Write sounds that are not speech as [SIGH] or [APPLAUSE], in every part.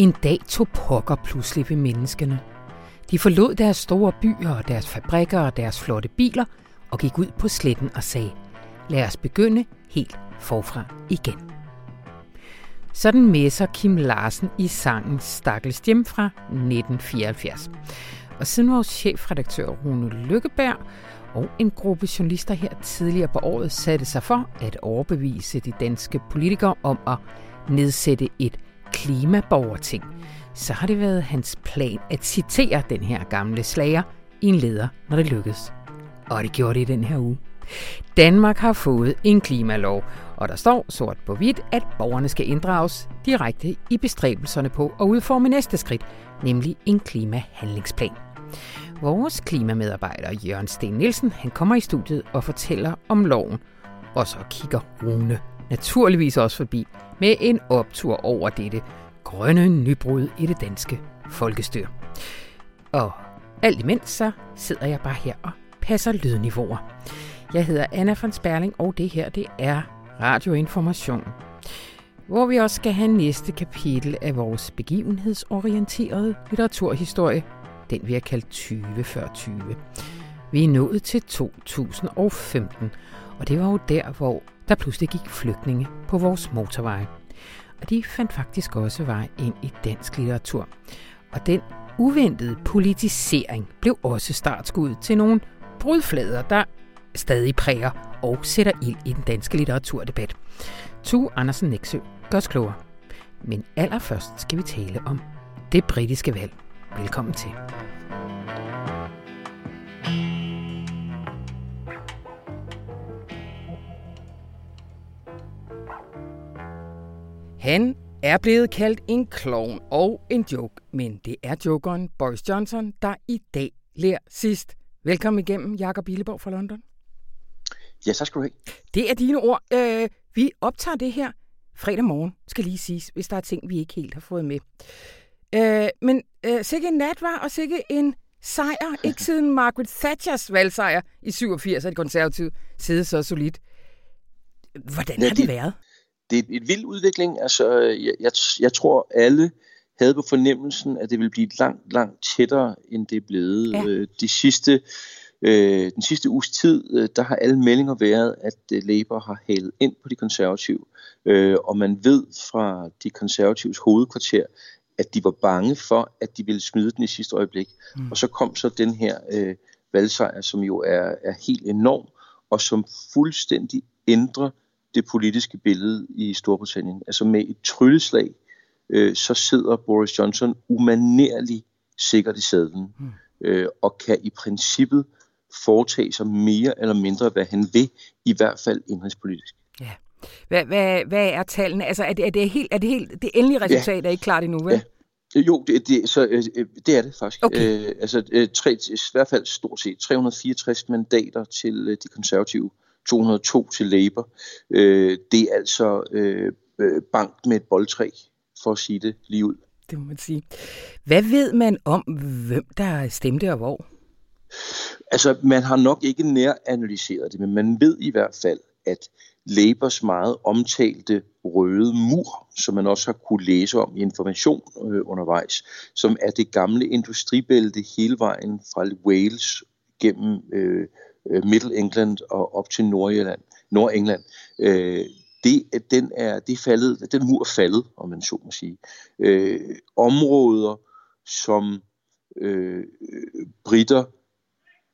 En dag tog pokker pludselig ved menneskene. De forlod deres store byer og deres fabrikker og deres flotte biler og gik ud på sletten og sagde, lad os begynde helt forfra igen. Sådan messer Kim Larsen i sangen Stakkels hjem fra 1974. Og siden vores chefredaktør Rune Lykkeberg og en gruppe journalister her tidligere på året satte sig for at overbevise de danske politikere om at nedsætte et klimaborgerting, så har det været hans plan at citere den her gamle slager i en leder, når det lykkedes. Og det gjorde det i den her uge. Danmark har fået en klimalov, og der står sort på hvidt, at borgerne skal inddrages direkte i bestræbelserne på at udforme næste skridt, nemlig en klimahandlingsplan. Vores klimamedarbejder Jørgen Sten Nielsen han kommer i studiet og fortæller om loven, og så kigger Rune naturligvis også forbi med en optur over dette grønne nybrud i det danske folkestyr. Og alt imens så sidder jeg bare her og passer lydniveauer. Jeg hedder Anna von Sperling, og det her det er Radioinformation, hvor vi også skal have næste kapitel af vores begivenhedsorienterede litteraturhistorie, den vi har kaldt 20 før 20. Vi er nået til 2015, og det var jo der, hvor der pludselig gik flygtninge på vores motorveje. Og de fandt faktisk også vej ind i dansk litteratur. Og den uventede politisering blev også startskud til nogle brudflader, der stadig præger og sætter ild i den danske litteraturdebat. Tu Andersen Nexø gør os klogere. Men allerførst skal vi tale om det britiske valg. Velkommen til. Han er blevet kaldt en klovn og en joke, men det er jokeren Boris Johnson, der i dag lærer sidst. Velkommen igennem, Jakob Billeborg fra London. Ja, så skal du have. Det er dine ord. Øh, vi optager det her fredag morgen, skal lige siges, hvis der er ting, vi ikke helt har fået med. Øh, men øh, sikke en nat var, og sikke en sejr, [LAUGHS] ikke siden Margaret Thatchers valgsejr i 87, at de konservative sidde så solidt. Hvordan ja, har det, det været? Det er en vild udvikling. Altså, jeg, jeg, jeg tror, alle havde på fornemmelsen, at det ville blive langt, langt tættere, end det er blevet. Ja. Øh, de sidste Øh, den sidste uges tid, øh, der har alle meldinger været, at øh, Labour har halet ind på de konservative. Øh, og man ved fra de konservatives hovedkvarter, at de var bange for, at de ville smide den i sidste øjeblik. Mm. Og så kom så den her øh, valgsejr, som jo er, er helt enorm, og som fuldstændig ændrer det politiske billede i Storbritannien. Altså med et trylleslag, øh, så sidder Boris Johnson umanerligt sikkert i sadlen, mm. øh, og kan i princippet foretage sig mere eller mindre, hvad han vil, i hvert fald indrigspolitisk. Ja. Hvad, hvad, hvad er tallene? Altså, er det, er det, helt, er det, helt, det endelige resultat ja. er ikke klart endnu, vel? Ja. Jo, det, det, så, øh, det er det faktisk. Okay. Øh, altså, øh, tre, i hvert fald stort set 364 mandater til øh, de konservative, 202 til Labour. Øh, det er altså øh, bank med et boldtræ, for at sige det lige ud. Det må man sige. Hvad ved man om, hvem der stemte og hvor? Altså, man har nok ikke nær analyseret det, men man ved i hvert fald, at Labours meget omtalte røde mur, som man også har kunne læse om i information øh, undervejs, som er det gamle industribælte hele vejen fra Wales gennem øh, øh Middle England og op til Nordjylland, Nordengland. Øh, det, den er, det er faldet, den mur er faldet, om man så må sige. Øh, områder, som øh, britter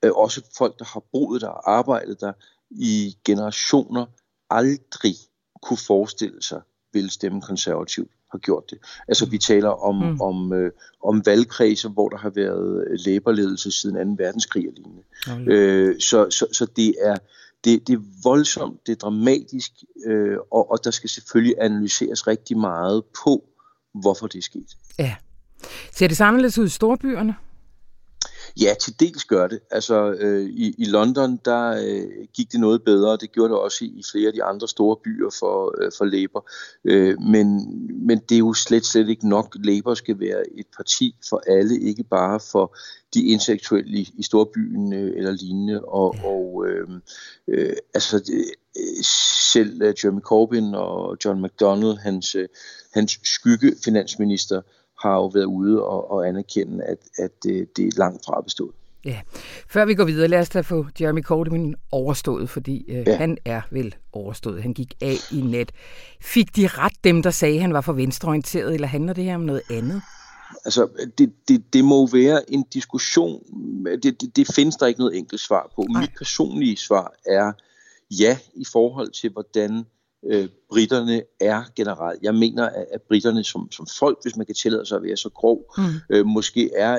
øh, også folk, der har boet der og arbejdet der i generationer, aldrig kunne forestille sig ville stemme konservativt har gjort det. Altså vi taler om, mm. om, øh, om valgkredser, hvor der har været læberledelse siden 2. verdenskrig og lignende. Mm. Øh, så, så, så det er det, det er voldsomt, det er dramatisk, øh, og, og der skal selvfølgelig analyseres rigtig meget på, hvorfor det er sket. Ja. Ser det anderledes ud i storbyerne? Ja, til dels gør det. Altså øh, i, i London, der øh, gik det noget bedre. Det gjorde det også i, i flere af de andre store byer for, øh, for Labour. Øh, men, men det er jo slet, slet ikke nok. Labour skal være et parti for alle, ikke bare for de intellektuelle i, i storbyen øh, eller lignende. Og, og øh, øh, altså øh, selv uh, Jeremy Corbyn og John McDonnell, hans, øh, hans skygge finansminister, har jo været ude og, og anerkende, at, at det, det er langt fra bestået. Ja. Før vi går videre, lad os da få Jeremy Corbyn overstået, fordi øh, ja. han er vel overstået. Han gik af i net. Fik de ret dem, der sagde, at han var for venstreorienteret, eller handler det her om noget andet? Altså, det, det, det må være en diskussion. Det, det, det findes der ikke noget enkelt svar på. Ej. Mit personlige svar er ja i forhold til, hvordan øh, britterne er generelt. Jeg mener, at, at britterne som, som folk, hvis man kan tillade sig at være så grov, mm. øh, måske er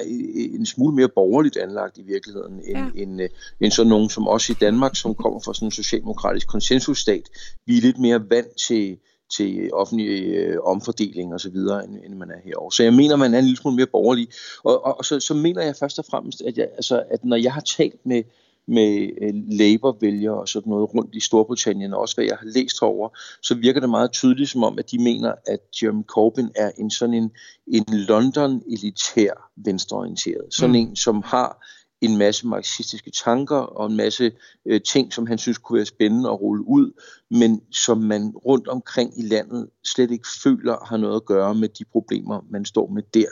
en smule mere borgerligt anlagt i virkeligheden, end, ja. end, øh, end sådan nogen som os i Danmark, som kommer fra sådan en socialdemokratisk konsensusstat. Vi er lidt mere vant til til offentlig øh, omfordeling og så videre, end, end man er herovre. Så jeg mener, man er en lille smule mere borgerlig. Og, og, og så, så mener jeg først og fremmest, at, jeg, altså, at når jeg har talt med med øh, Labour-vælgere og sådan noget rundt i Storbritannien, og også hvad jeg har læst herover, så virker det meget tydeligt som om, at de mener, at Jeremy Corbyn er en sådan en, en London-elitær venstreorienteret. Sådan mm. en, som har en masse marxistiske tanker og en masse øh, ting, som han synes kunne være spændende at rulle ud, men som man rundt omkring i landet slet ikke føler har noget at gøre med de problemer, man står med der.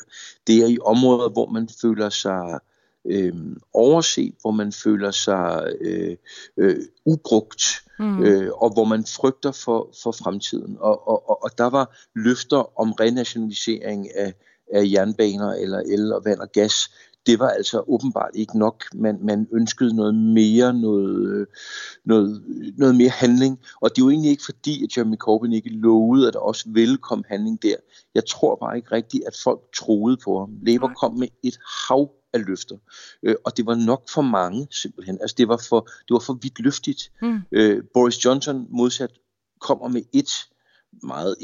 Det er i områder, hvor man føler sig øh, overset, hvor man føler sig øh, øh, ubrugt, mm. øh, og hvor man frygter for, for fremtiden. Og, og, og der var løfter om renationalisering af, af jernbaner eller el og vand og gas. Det var altså åbenbart ikke nok. Man, man ønskede noget mere, noget, noget, noget mere handling. Og det er jo egentlig ikke fordi, at Jeremy Corbyn ikke lovede, at der også ville komme handling der. Jeg tror bare ikke rigtigt, at folk troede på ham. Labour kom med et hav af løfter. Øh, og det var nok for mange, simpelthen. Altså, det var for, det var for vidt løftigt. Mm. Øh, Boris Johnson modsat kommer med et meget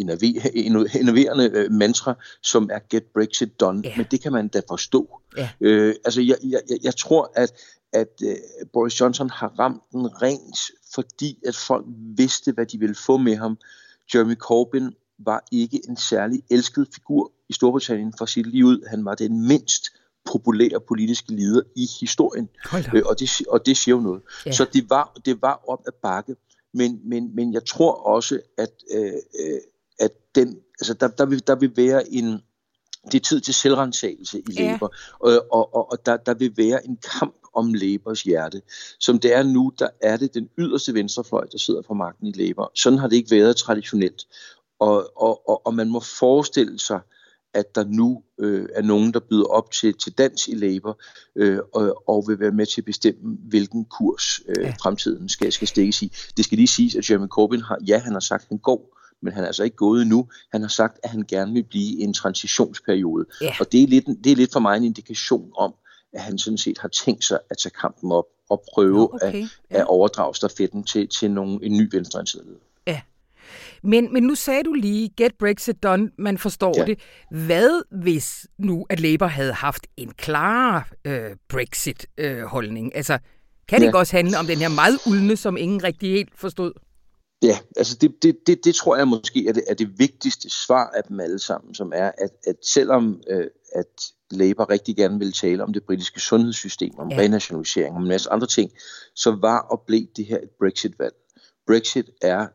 innoverende øh, mantra, som er get Brexit done. Yeah. Men det kan man da forstå. Yeah. Øh, altså, jeg, jeg, jeg tror, at, at uh, Boris Johnson har ramt den rent, fordi at folk vidste, hvad de ville få med ham. Jeremy Corbyn var ikke en særlig elsket figur i Storbritannien for sit liv. Han var den mindst populære politiske leder i historien. Øh, og, det, og det siger jo noget. Ja. Så det var, det var op ad bakke. Men, men, men jeg tror også, at, øh, øh, at den, altså der, der, vil, der vil være en, det er tid til selvrensagelse i ja. Og, og, og, og der, der vil være en kamp om Labours hjerte. Som det er nu, der er det den yderste venstrefløj, der sidder på magten i Labour. Sådan har det ikke været traditionelt. Og, og, og, og man må forestille sig, at der nu øh, er nogen, der byder op til, til dans i Labour øh, og, og vil være med til at bestemme, hvilken kurs øh, ja. fremtiden skal, skal stikkes i. Det skal lige siges, at Jeremy Corbyn har, ja, han har sagt, at han går, men han er altså ikke gået endnu. Han har sagt, at han gerne vil blive en transitionsperiode. Ja. Og det er, lidt, det er lidt for mig en indikation om, at han sådan set har tænkt sig at tage kampen op og prøve okay. at, ja. at overdrage stafetten til, til nogen, en ny venstreorienteret leder. Men, men nu sagde du lige, get Brexit done, man forstår ja. det. Hvad hvis nu, at Labour havde haft en klar øh, Brexit-holdning? Øh, altså, kan det ja. også handle om den her meget uldne, som ingen rigtig helt forstod? Ja, altså det, det, det, det tror jeg måske er det, er det vigtigste svar af dem alle sammen, som er, at, at selvom øh, at Labour rigtig gerne vil tale om det britiske sundhedssystem, om ja. renationalisering, om en masse andre ting, så var og blev det her et Brexit-valg. Brexit er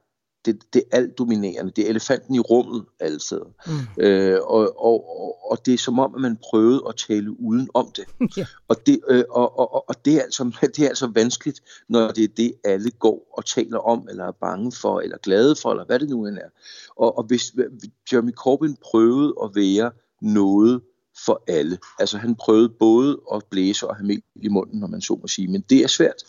det, det er alt dominerende. Det er elefanten i rummet alle steder. Mm. Øh, og, og, og det er som om, at man prøvede at tale uden om det. [LAUGHS] yeah. og, det øh, og, og, og det, er altså, [LAUGHS] det er altså vanskeligt, når det er det, alle går og taler om, eller er bange for, eller glade for, eller hvad det nu end er. Og, og hvis Jeremy Corbyn prøvede at være noget, for alle. Altså han prøvede både at blæse og have mel i munden, når man så må sige, men det er svært.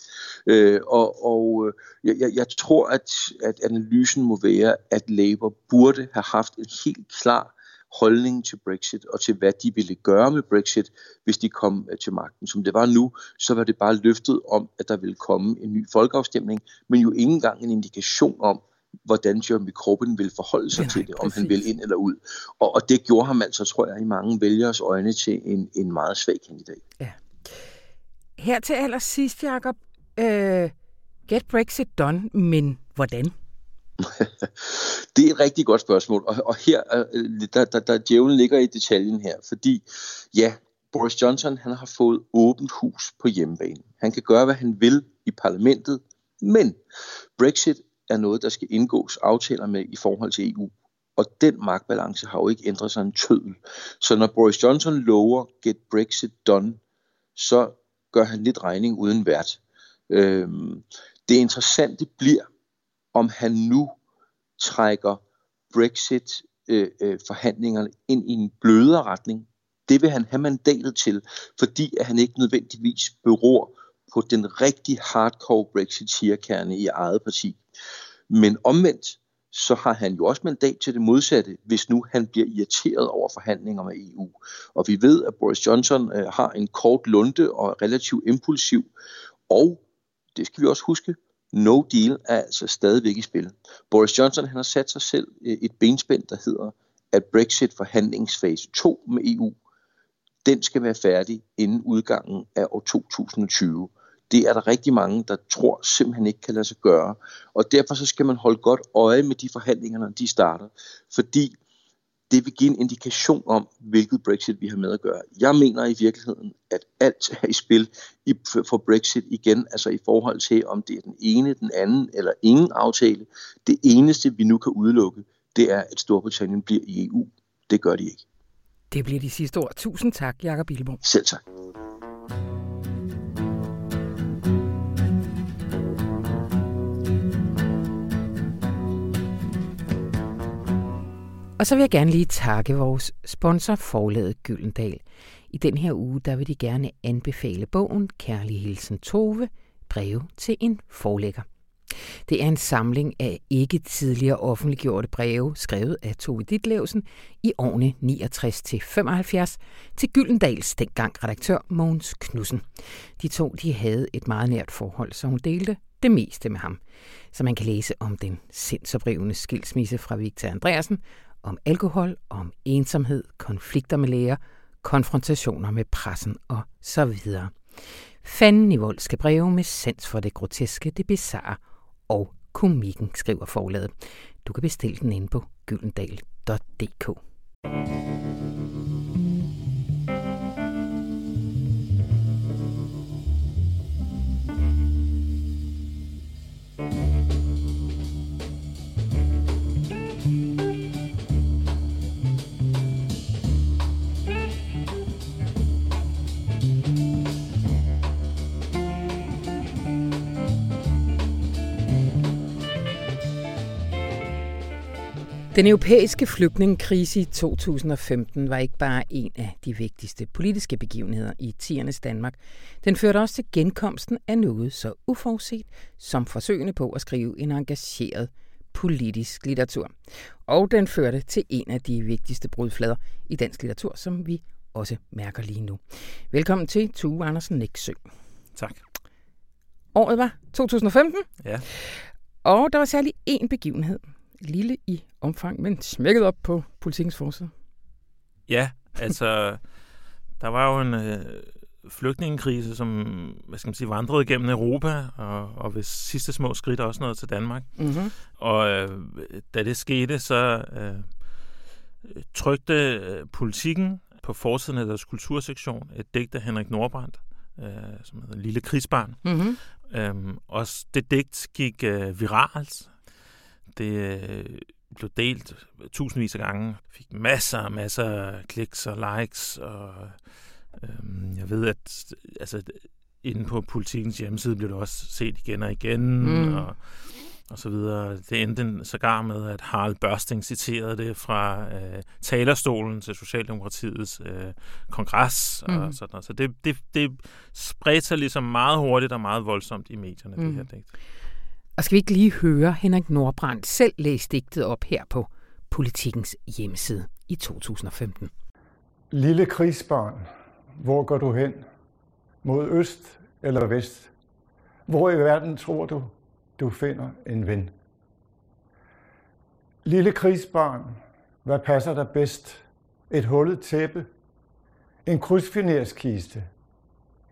Øh, og og øh, jeg, jeg tror, at, at analysen må være, at Labour burde have haft en helt klar holdning til Brexit og til, hvad de ville gøre med Brexit, hvis de kom øh, til magten. Som det var nu, så var det bare løftet om, at der ville komme en ny folkeafstemning, men jo ikke engang en indikation om, hvordan Jeremy Corbyn vil forholde sig ja, til det, om præcis. han vil ind eller ud. Og, og det gjorde ham altså, tror jeg, i mange vælgers øjne til en, en meget svag kandidat. Ja. Her til allersidst, Jacob, øh, get Brexit done, men hvordan? [LAUGHS] det er et rigtig godt spørgsmål, og, og her, øh, der, der, der djævlen ligger i detaljen her, fordi ja, Boris Johnson han har fået åbent hus på hjemmebane. Han kan gøre, hvad han vil i parlamentet, men Brexit er noget, der skal indgås aftaler med i forhold til EU. Og den magtbalance har jo ikke ændret sig en tødel. Så når Boris Johnson lover get Brexit done, så gør han lidt regning uden vært. Øhm, det interessante bliver, om han nu trækker Brexit-forhandlingerne øh, øh, ind i en blødere retning. Det vil han have mandatet til, fordi at han ikke nødvendigvis beror på den rigtig hardcore Brexit-kerne i eget parti. Men omvendt, så har han jo også mandat til det modsatte, hvis nu han bliver irriteret over forhandlinger med EU. Og vi ved, at Boris Johnson øh, har en kort lunde og er relativt impulsiv, og det skal vi også huske, no deal er altså stadigvæk i spil. Boris Johnson han har sat sig selv øh, et benspænd, der hedder, at Brexit forhandlingsfase 2 med EU, den skal være færdig inden udgangen af år 2020. Det er der rigtig mange, der tror simpelthen ikke kan lade sig gøre. Og derfor så skal man holde godt øje med de forhandlinger, når de starter. Fordi det vil give en indikation om, hvilket Brexit vi har med at gøre. Jeg mener i virkeligheden, at alt er i spil for Brexit igen, altså i forhold til, om det er den ene, den anden eller ingen aftale. Det eneste, vi nu kan udelukke, det er, at Storbritannien bliver i EU. Det gør de ikke. Det bliver de sidste ord. Tusind tak, Jakob Billebo. Selv tak. Og så vil jeg gerne lige takke vores sponsor Forlaget Gyldendal. I den her uge, der vil de gerne anbefale bogen Kærlig Hilsen Tove, breve til en forlægger. Det er en samling af ikke tidligere offentliggjorte breve, skrevet af Tove Ditlevsen i årene 69-75 til Gyldendals dengang redaktør Mogens Knudsen. De to de havde et meget nært forhold, så hun delte det meste med ham. Så man kan læse om den sindsoprivende skilsmisse fra Victor Andreasen om alkohol, om ensomhed, konflikter med læger, konfrontationer med pressen og så videre. Fanden i vold skal breve med sans for det groteske, det bizarre og komikken, skriver forladet. Du kan bestille den inde på gyldendal.dk. Den europæiske flygtningekrise i 2015 var ikke bare en af de vigtigste politiske begivenheder i tiernes Danmark. Den førte også til genkomsten af noget så uforudset som forsøgene på at skrive en engageret politisk litteratur. Og den førte til en af de vigtigste brudflader i dansk litteratur, som vi også mærker lige nu. Velkommen til Tue Andersen Næksø. Tak. Året var 2015. Ja. Og der var særlig én begivenhed, lille i omfang, men smækket op på politikens forside. Ja, altså, der var jo en øh, flygtningekrise, som hvad skal man sige, vandrede gennem Europa, og, og ved sidste små skridt også noget til Danmark. Mm-hmm. Og øh, da det skete, så øh, trykte øh, politikken på forsiden af deres kultursektion et digt af Henrik Nordbrandt, øh, som hedder Lille krigsbarn. Mm-hmm. Øhm, og det digt gik øh, viralt det øh, blev delt tusindvis af gange. Fik masser og masser af kliks og likes, og øh, jeg ved, at altså, inde på politikens hjemmeside blev det også set igen og igen, mm. og, og så videre. Det endte sågar med, at Harald Børsting citerede det fra øh, talerstolen til Socialdemokratiets øh, kongres, mm. og sådan noget. Så det, det, det spredte sig ligesom meget hurtigt og meget voldsomt i medierne, mm. det her digt. Og skal vi ikke lige høre Henrik Nordbrandt selv læse digtet op her på Politikens hjemmeside i 2015. Lille krigsbarn, hvor går du hen? Mod øst eller vest? Hvor i verden tror du, du finder en ven? Lille krigsbarn, hvad passer dig bedst? Et hullet tæppe? En krydsfinerskiste?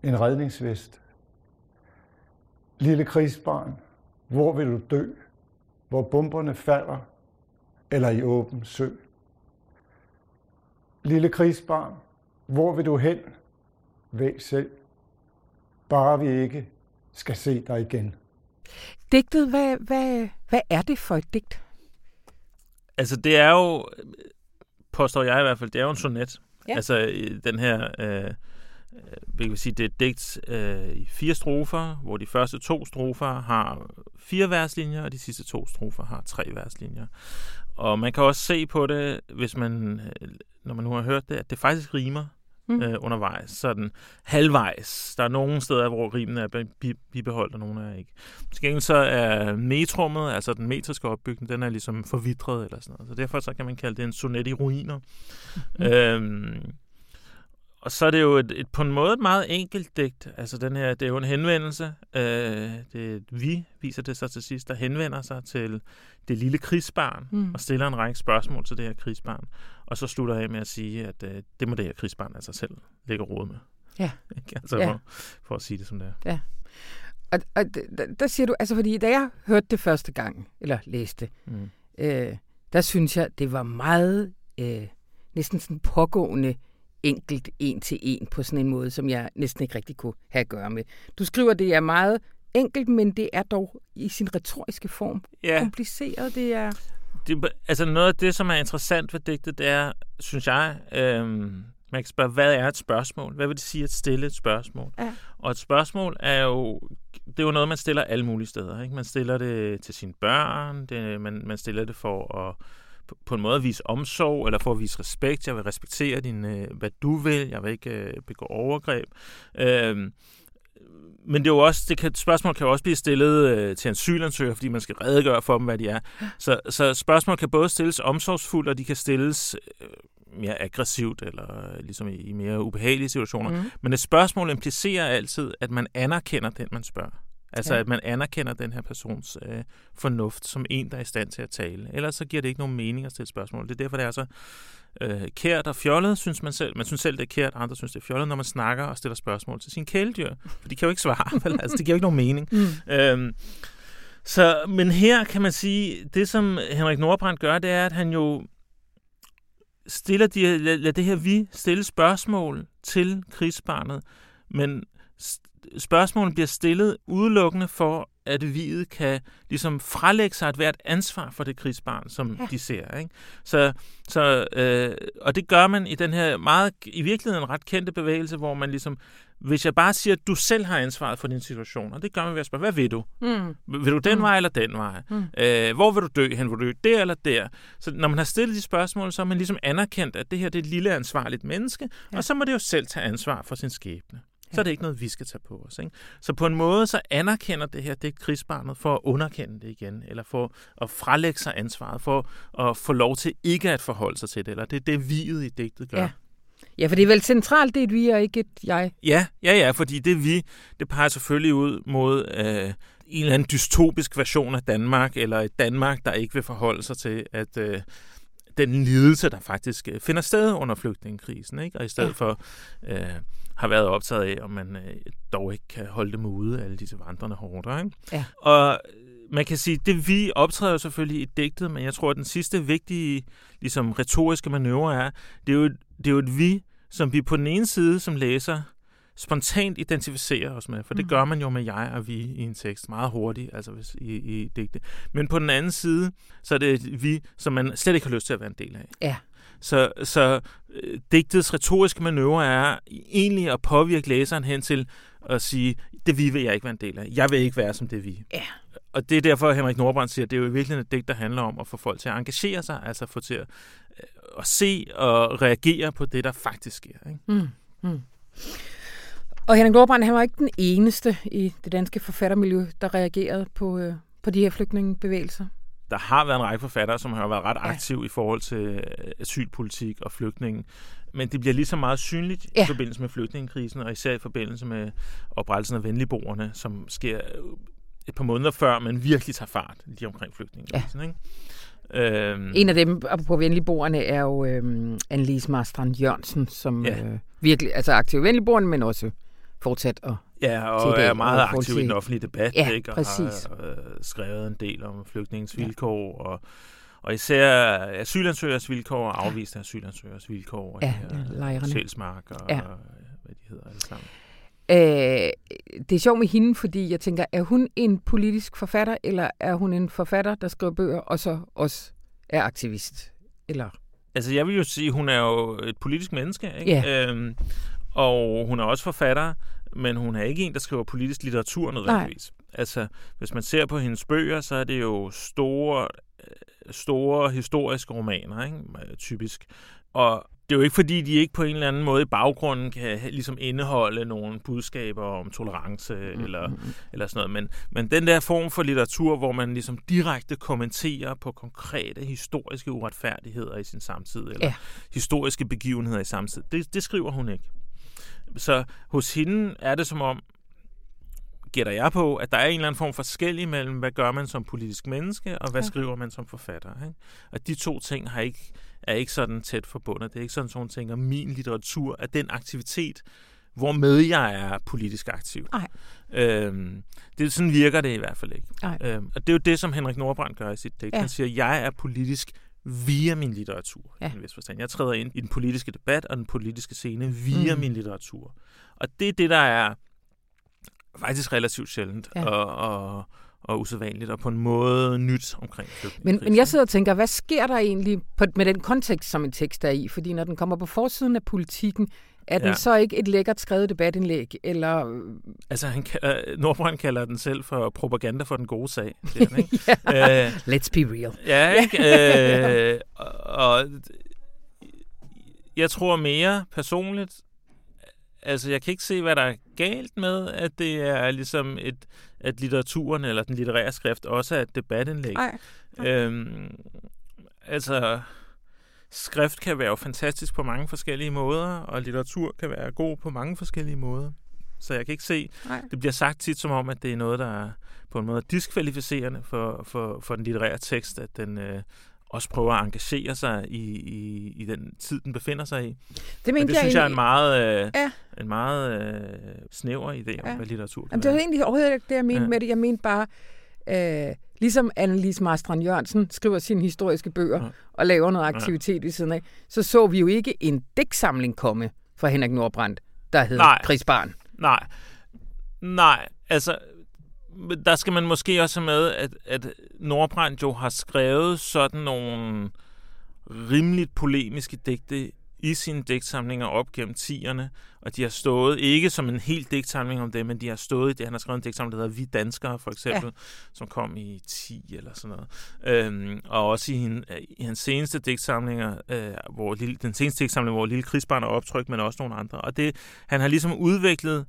En redningsvest? Lille krigsbarn, hvor vil du dø? Hvor bomberne falder? Eller i åben sø? Lille krigsbarn, hvor vil du hen? Væg selv. Bare vi ikke skal se dig igen. Digtet, hvad, hvad, hvad er det for et digt? Altså, det er jo, påstår jeg i hvert fald, det er jo en sonet. Ja. Altså, i den her, øh, vi kan sige, det er et digt øh, i fire strofer, hvor de første to strofer har fire verslinjer, og de sidste to strofer har tre verslinjer. Og man kan også se på det, hvis man, øh, når man nu har hørt det, at det faktisk rimer Mm. øh, undervejs, sådan halvvejs. Der er nogle steder, hvor rimene er bi- bibeholdt, og nogle er ikke. Til gengæld så er metrummet, altså den metriske opbygning, den er ligesom forvitret eller sådan noget. Så derfor så kan man kalde det en sonet i ruiner. Mm. Øhm, og så er det jo et, et, på en måde et meget enkelt digt. Altså den her, det er jo en henvendelse. Øh, det er vi, viser det sig til sidst, der henvender sig til det lille krigsbarn Mm. og stiller en række spørgsmål til det her krigsbarn. Og så slutter jeg med at sige, at øh, det må det her krigsbarn altså selv lægge råd med. Ja. [LAUGHS] Altså Ja. For, for at sige det som det er. Og, og d- d- der siger du, altså fordi da jeg hørte det første gang, eller læste, Mm. øh, der synes jeg, det var meget øh, næsten sådan pågående enkelt en til en på sådan en måde, som jeg næsten ikke rigtig kunne have at gøre med. Du skriver, det er meget enkelt, men det er dog i sin retoriske form Ja, kompliceret. Det er... det, altså noget af det, som er interessant ved digtet, det er, synes jeg, øhm, man kan spørge, hvad er et spørgsmål? Hvad vil det sige at stille et spørgsmål? Ja. Og et spørgsmål er jo, det er jo noget, man stiller alle mulige steder. Ikke? Man stiller det til sine børn, det, man, man stiller det for at på- en måde at vise omsorg, eller for at vise respekt. Jeg vil respektere din, øh, hvad du vil. Jeg vil ikke øh, begå overgreb. Øhm, men det er jo også, det kan, spørgsmål kan jo også blive stillet øh, til en asylansøger, fordi man skal redegøre for dem, hvad de er. Så, så spørgsmål kan både stilles omsorgsfuldt, og de kan stilles øh, mere aggressivt, eller øh, ligesom i, i mere ubehagelige situationer. Mm. Men et spørgsmål implicerer altid, at man anerkender den, man spørger. Altså, Ja. at man anerkender den her persons øh, fornuft som en, der er i stand til at tale. Ellers så giver det ikke nogen mening at stille spørgsmål. Det er derfor, det er så øh, kært og fjollet, synes man selv. Man synes selv, det er kært, andre synes, det er fjollet, når man snakker og stiller spørgsmål til sine kæledyr. For de kan jo ikke svare, [LAUGHS] vel? Altså, det giver jo ikke nogen mening. Mm. Øhm, så, men her kan man sige, det som Henrik Nordbrandt gør, det er, at han jo stiller de, lad, lad det her vi stille spørgsmål til krigsbarnet, men spørgsmålet bliver stillet udelukkende for, at viet kan ligesom frelægge sig et hvert ansvar for det krigsbarn, som Ja. de ser. Ikke? Så, så, øh, og det gør man i den her meget, i virkeligheden ret kendte bevægelse, hvor man ligesom, hvis jeg bare siger, at du selv har ansvaret for din situation, og det gør man ved at spørge, hvad vil du? Mm. Vil du den Mm. vej eller den vej? Mm. Øh, hvor vil du dø hen? Vil du dø der eller der? Så når man har stillet de spørgsmål, så har man ligesom anerkendt, at det her det er et lille ansvarligt menneske, ja. og så må det jo selv tage ansvar for sin skæbne. Så er det ikke noget, vi skal tage på os. Ikke? Så på en måde, så anerkender det her det krigsbarnet for at underkende det igen, eller for at frelægge sig ansvaret, for at få lov til ikke at forholde sig til det, eller det er det, viet i digtet gør. Ja. Ja, for det er vel centralt, det er et vi og ikke et jeg. Ja, ja, ja, fordi det vi, det peger selvfølgelig ud mod øh, en eller anden dystopisk version af Danmark, eller et Danmark, der ikke vil forholde sig til, at øh, den lidelse, der faktisk øh, finder sted under flygtningekrisen, ikke? og i stedet Ja. for øh, har været optaget af, om man øh, dog ikke kan holde dem ude, alle disse vandrende hårder. Ikke? Ja. Og man kan sige, det vi optræder selvfølgelig i digtet, men jeg tror, at den sidste vigtige ligesom, retoriske manøvre er, det er, jo, det er jo et vi, som vi på den ene side som læser spontant identificerer os med, for det Mhm. gør man jo med jeg og vi i en tekst meget hurtigt, altså hvis, i, i digte. Men på den anden side, så er det et vi, som man slet ikke har lyst til at være en del af. Ja. Så, så øh, digtets retoriske manøvre er egentlig at påvirke læseren hen til at sige, det vi vil jeg ikke være en del af. Jeg vil ikke være som det vi. Ja. Og det er derfor, at Henrik Nordbrandt siger, at det er jo i virkeligheden et digt, der handler om at få folk til at engagere sig, altså få til at, øh, at se og reagere på det, der faktisk sker. Ikke? Mm. Mm. Og Henrik Nordbrandt, han var ikke den eneste i det danske forfattermiljø, der reagerede på, øh, på de her flygtningebevægelser. Der har været en række forfattere, som har været ret Ja. aktive i forhold til øh, asylpolitik og flygtninge. Men det bliver lige så meget synligt Ja. i forbindelse med flygtningekrisen, og især i forbindelse med oprettelsen af venligboerne, som sker øh, et par måneder før, men virkelig tager fart lige omkring flygtningekrisen. Ja. Ikke? Øhm, En af dem, på venligboerne, er jo øhm, Annelise Marstrand Jørgensen, som Ja. øh, virkelig altså aktiv i venligboerne, men også fortsat og Ja, og til er meget og aktiv i den til- offentlige debat, Ja, ikke? og præcis. har øh, skrevet en del om flygtningens vilkår, og, og især asylansøgers vilkår og afviste asylansøgers vilkår, og Ja, ja, lejrene. Sjælsmark og Ja. ja. hvad de hedder alle sammen. Øh, det er sjovt med hende, fordi jeg tænker, er hun en politisk forfatter, eller er hun en forfatter, der skriver bøger, og så også er aktivist? Eller? Altså, jeg vil jo sige, hun er jo et politisk menneske, ikke? Ja. Øhm, og hun er også forfatter, men hun er ikke en, der skriver politisk litteratur nødvendigvis. Altså, hvis man ser på hendes bøger, så er det jo store, øh, store historiske romaner, ikke? typisk. Og det er jo ikke fordi, de ikke på en eller anden måde i baggrunden kan ligesom indeholde nogle budskaber om tolerance mm, eller, eller sådan noget. Men, men den der form for litteratur, hvor man ligesom direkte kommenterer på konkrete historiske uretfærdigheder i sin samtid, eller Ja. historiske begivenheder i samtid, det, det skriver hun ikke. Så hos hende er det som om, gætter jeg på, at der er en eller anden form for forskel mellem, hvad gør man som politisk menneske, og hvad Ja. skriver man som forfatter. Ikke? Og de to ting har ikke, er ikke sådan tæt forbundet. Det er ikke sådan, at hun tænker, min litteratur er den aktivitet, hvor med jeg er politisk aktiv. Nej. Øhm, det, sådan virker det i hvert fald ikke. Nej. Øhm, og det er jo det, som Henrik Nordbrandt gør i sit digt. Ja. Han siger, jeg er politisk via min litteratur. Ja. I en vis forstand. Jeg træder ind i den politiske debat og den politiske scene via Mm. min litteratur. Og det er det, der er faktisk relativt sjældent Ja. og, og, og usædvanligt, og på en måde nyt omkring Men, men jeg sidder og tænker, hvad sker der egentlig på, med den kontekst, som en tekst er i? Fordi når den kommer på forsiden af politikken, er den Ja. så ikke et lækkert skrevet debatindlæg? Eller, Altså, han kalder, Nordbrand kalder den selv for propaganda for den gode sag. Siger han, ikke? [LAUGHS] øh, let's be real. Ja, ikke? [LAUGHS] øh, og, og jeg tror mere personligt, altså jeg kan ikke se, hvad der er galt med, at det er ligesom et, at litteraturen eller den litterære skrift også er et debatindlæg. Nej. Øhm, altså, skrift kan være jo fantastisk på mange forskellige måder, og litteratur kan være god på mange forskellige måder. Så jeg kan ikke se, Nej. det bliver sagt tit som om, at det er noget, der er på en måde diskvalificerende for, for, for den litterære tekst, at den øh, også prøver at engagere sig i, i, i den tid, den befinder sig i. Det Men mente det synes jeg er en meget, øh, Ja. en meget øh, snæver idé om, Ja. hvad litteratur kan Jamen, det var egentlig overhovedet det, jeg mente. Ja. med det. Jeg mente bare, øh, ligesom Annelise Marstrand Jørgensen skriver sine historiske bøger ja. Ja. og laver noget aktivitet ved siden af, så så vi jo ikke en digtsamling komme fra Henrik Nordbrandt, der hed Nej. Nej. Nej, altså, der skal man måske også have med, at, at Nordbrandt jo har skrevet sådan nogle rimeligt polemiske digte i sine digtsamlinger op gennem tierne, og de har stået, ikke som en helt digtsamling om det, men de har stået i det. Han har skrevet en digtsamling, der hedder Vi Danskere, for eksempel, ja. som kom i 10 eller sådan noget. Øhm, og også i, hin, i hans seneste digtsamlinger, øh, hvor lille, den seneste digtsamling, hvor Lille Krigsbarn er optrykt, men også nogle andre. Og det, han har ligesom udviklet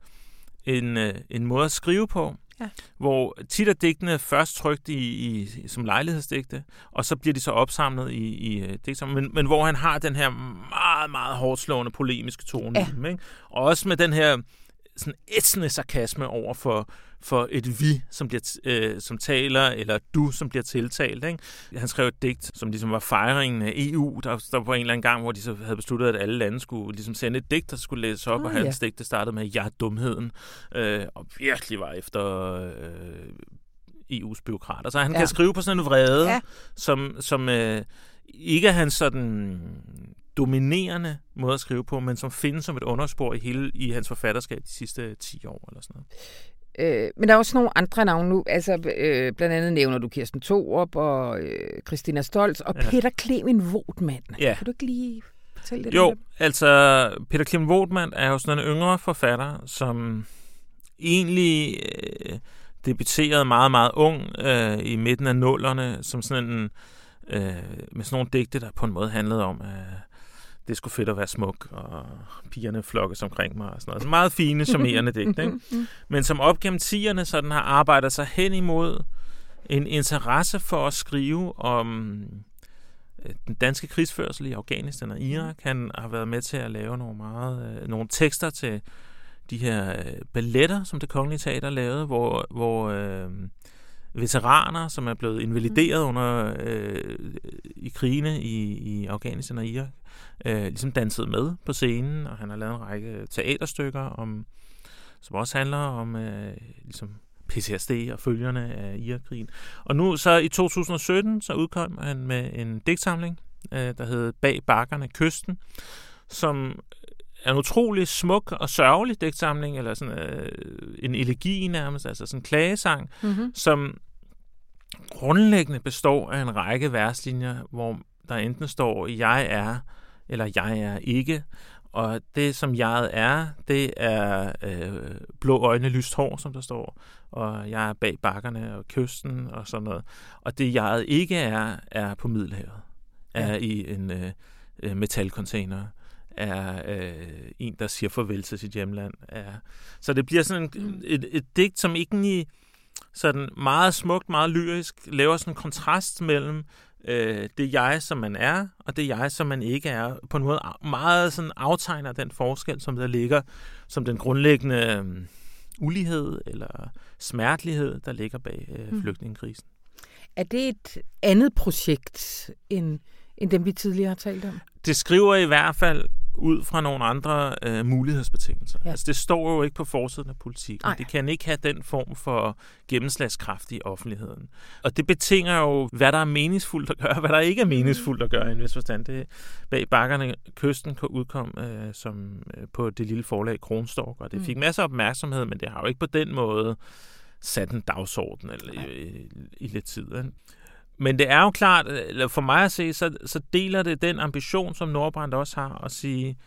en, øh, en måde at skrive på, Ja. hvor tit er digtene først trykt i, i, som lejlighedsdigte, og så bliver de så opsamlet i, i uh, digtsamling, men, men hvor han har den her meget, meget hårdt slående polemiske tone Ja. ikke? Og også med den her sådan ætsende sarkasme over for, for et vi, som, bliver, øh, som taler, eller du, som bliver tiltalt. Ikke? Han skrev et digt, som ligesom var fejringen af EU. Der, der var en eller anden gang, hvor de så havde besluttet, at alle lande skulle ligesom sende et digt, der skulle læses op, Ah, og hans ja. digt, det startede med, jeg er dumheden, øh, og virkelig var efter øh, EU's byråkrater. Så han Ja. ja. kan skrive på sådan en vrede, Ja. ja. som, som øh, ikke er hans sådan dominerende måde at skrive på, men som findes som et underspor i hele i hans forfatterskab de sidste 10 år eller sådan noget. Øh, men der er også nogle andre navne nu. Altså, øh, blandt andet nævner du Kirsten Thorup og øh, Christina Stolz og ja. Peter Clemen Votman. Ja. Kan du ikke lige fortælle lidt Jo, om altså Peter Klim Votman er jo sådan en yngre forfatter, som egentlig øh, debuterede meget, meget ung øh, i midten af nullerne, som sådan en, øh, med sådan nogle digte, der på en måde handlede om, at det skulle fedt at være smuk, og pigerne flokkes omkring mig og sådan noget. Så meget fine, charmerende [LAUGHS] digte, ikke? Men som op gennem tierne sådan har arbejdet sig hen imod en interesse for at skrive om øh, den danske krigsførsel i Afghanistan og Irak. Han har været med til at lave nogle, meget, øh, nogle tekster til de her øh, balletter, som det kongelige teater lavede, hvor, hvor øh, veteraner, som er blevet invalideret under øh, i krigene i, i Afghanistan og Irak, øh, ligesom dansede med på scenen, og han har lavet en række teaterstykker, om, som også handler om øh, ligesom PTSD og følgerne af Irakkrigen. Og nu så i 2017, så udkom han med en digtsamling, øh, der hed Bag bakkerne kysten, som er en utrolig smuk og sørgelig digtsamling, eller sådan øh, en elegi nærmest, altså sådan en klagesang, Mm-hmm. som grundlæggende består af en række verslinjer, hvor der enten står, jeg er, eller jeg er ikke. Og det, som jeg er, det er øh, blå øjne, lyst hår, som der står. Og jeg er bag bakkerne og kysten og sådan noget. Og det, jeg ikke er, er på Middelhavet. Er ja. i en øh, øh, metalcontainer er øh, en, der siger farvel til sit hjemland. Er. Så det bliver sådan en, mm. et, et digt, som ikke sådan meget smukt, meget lyrisk, laver sådan en kontrast mellem øh, det jeg, som man er, og det jeg, som man ikke er. På en måde meget sådan aftegner den forskel, som der ligger som den grundlæggende øh, ulighed eller smertelighed, der ligger bag øh, mm. flygtningekrisen. Er det et andet projekt end, end dem, vi tidligere har talt om? Det skriver i hvert fald ud fra nogle andre øh, mulighedsbetingelser. Ja. Altså det står jo ikke på forsiden af politik. Det kan ikke have den form for gennemslagskraft i offentligheden. Og det betinger jo, hvad der er meningsfuldt at gøre, hvad der ikke er meningsfuldt at gøre i en vis forstand. Det bag bakkerne kysten kan udkom øh, som øh, på det lille forlag Kronstork, og det mm. fik masser af opmærksomhed, men det har jo ikke på den måde sat en dagsorden eller i, i, i lidt tid. Ikke? Men det er jo klart, eller for mig at se, så, så deler det den ambition, som Nordbrand også har, at sige,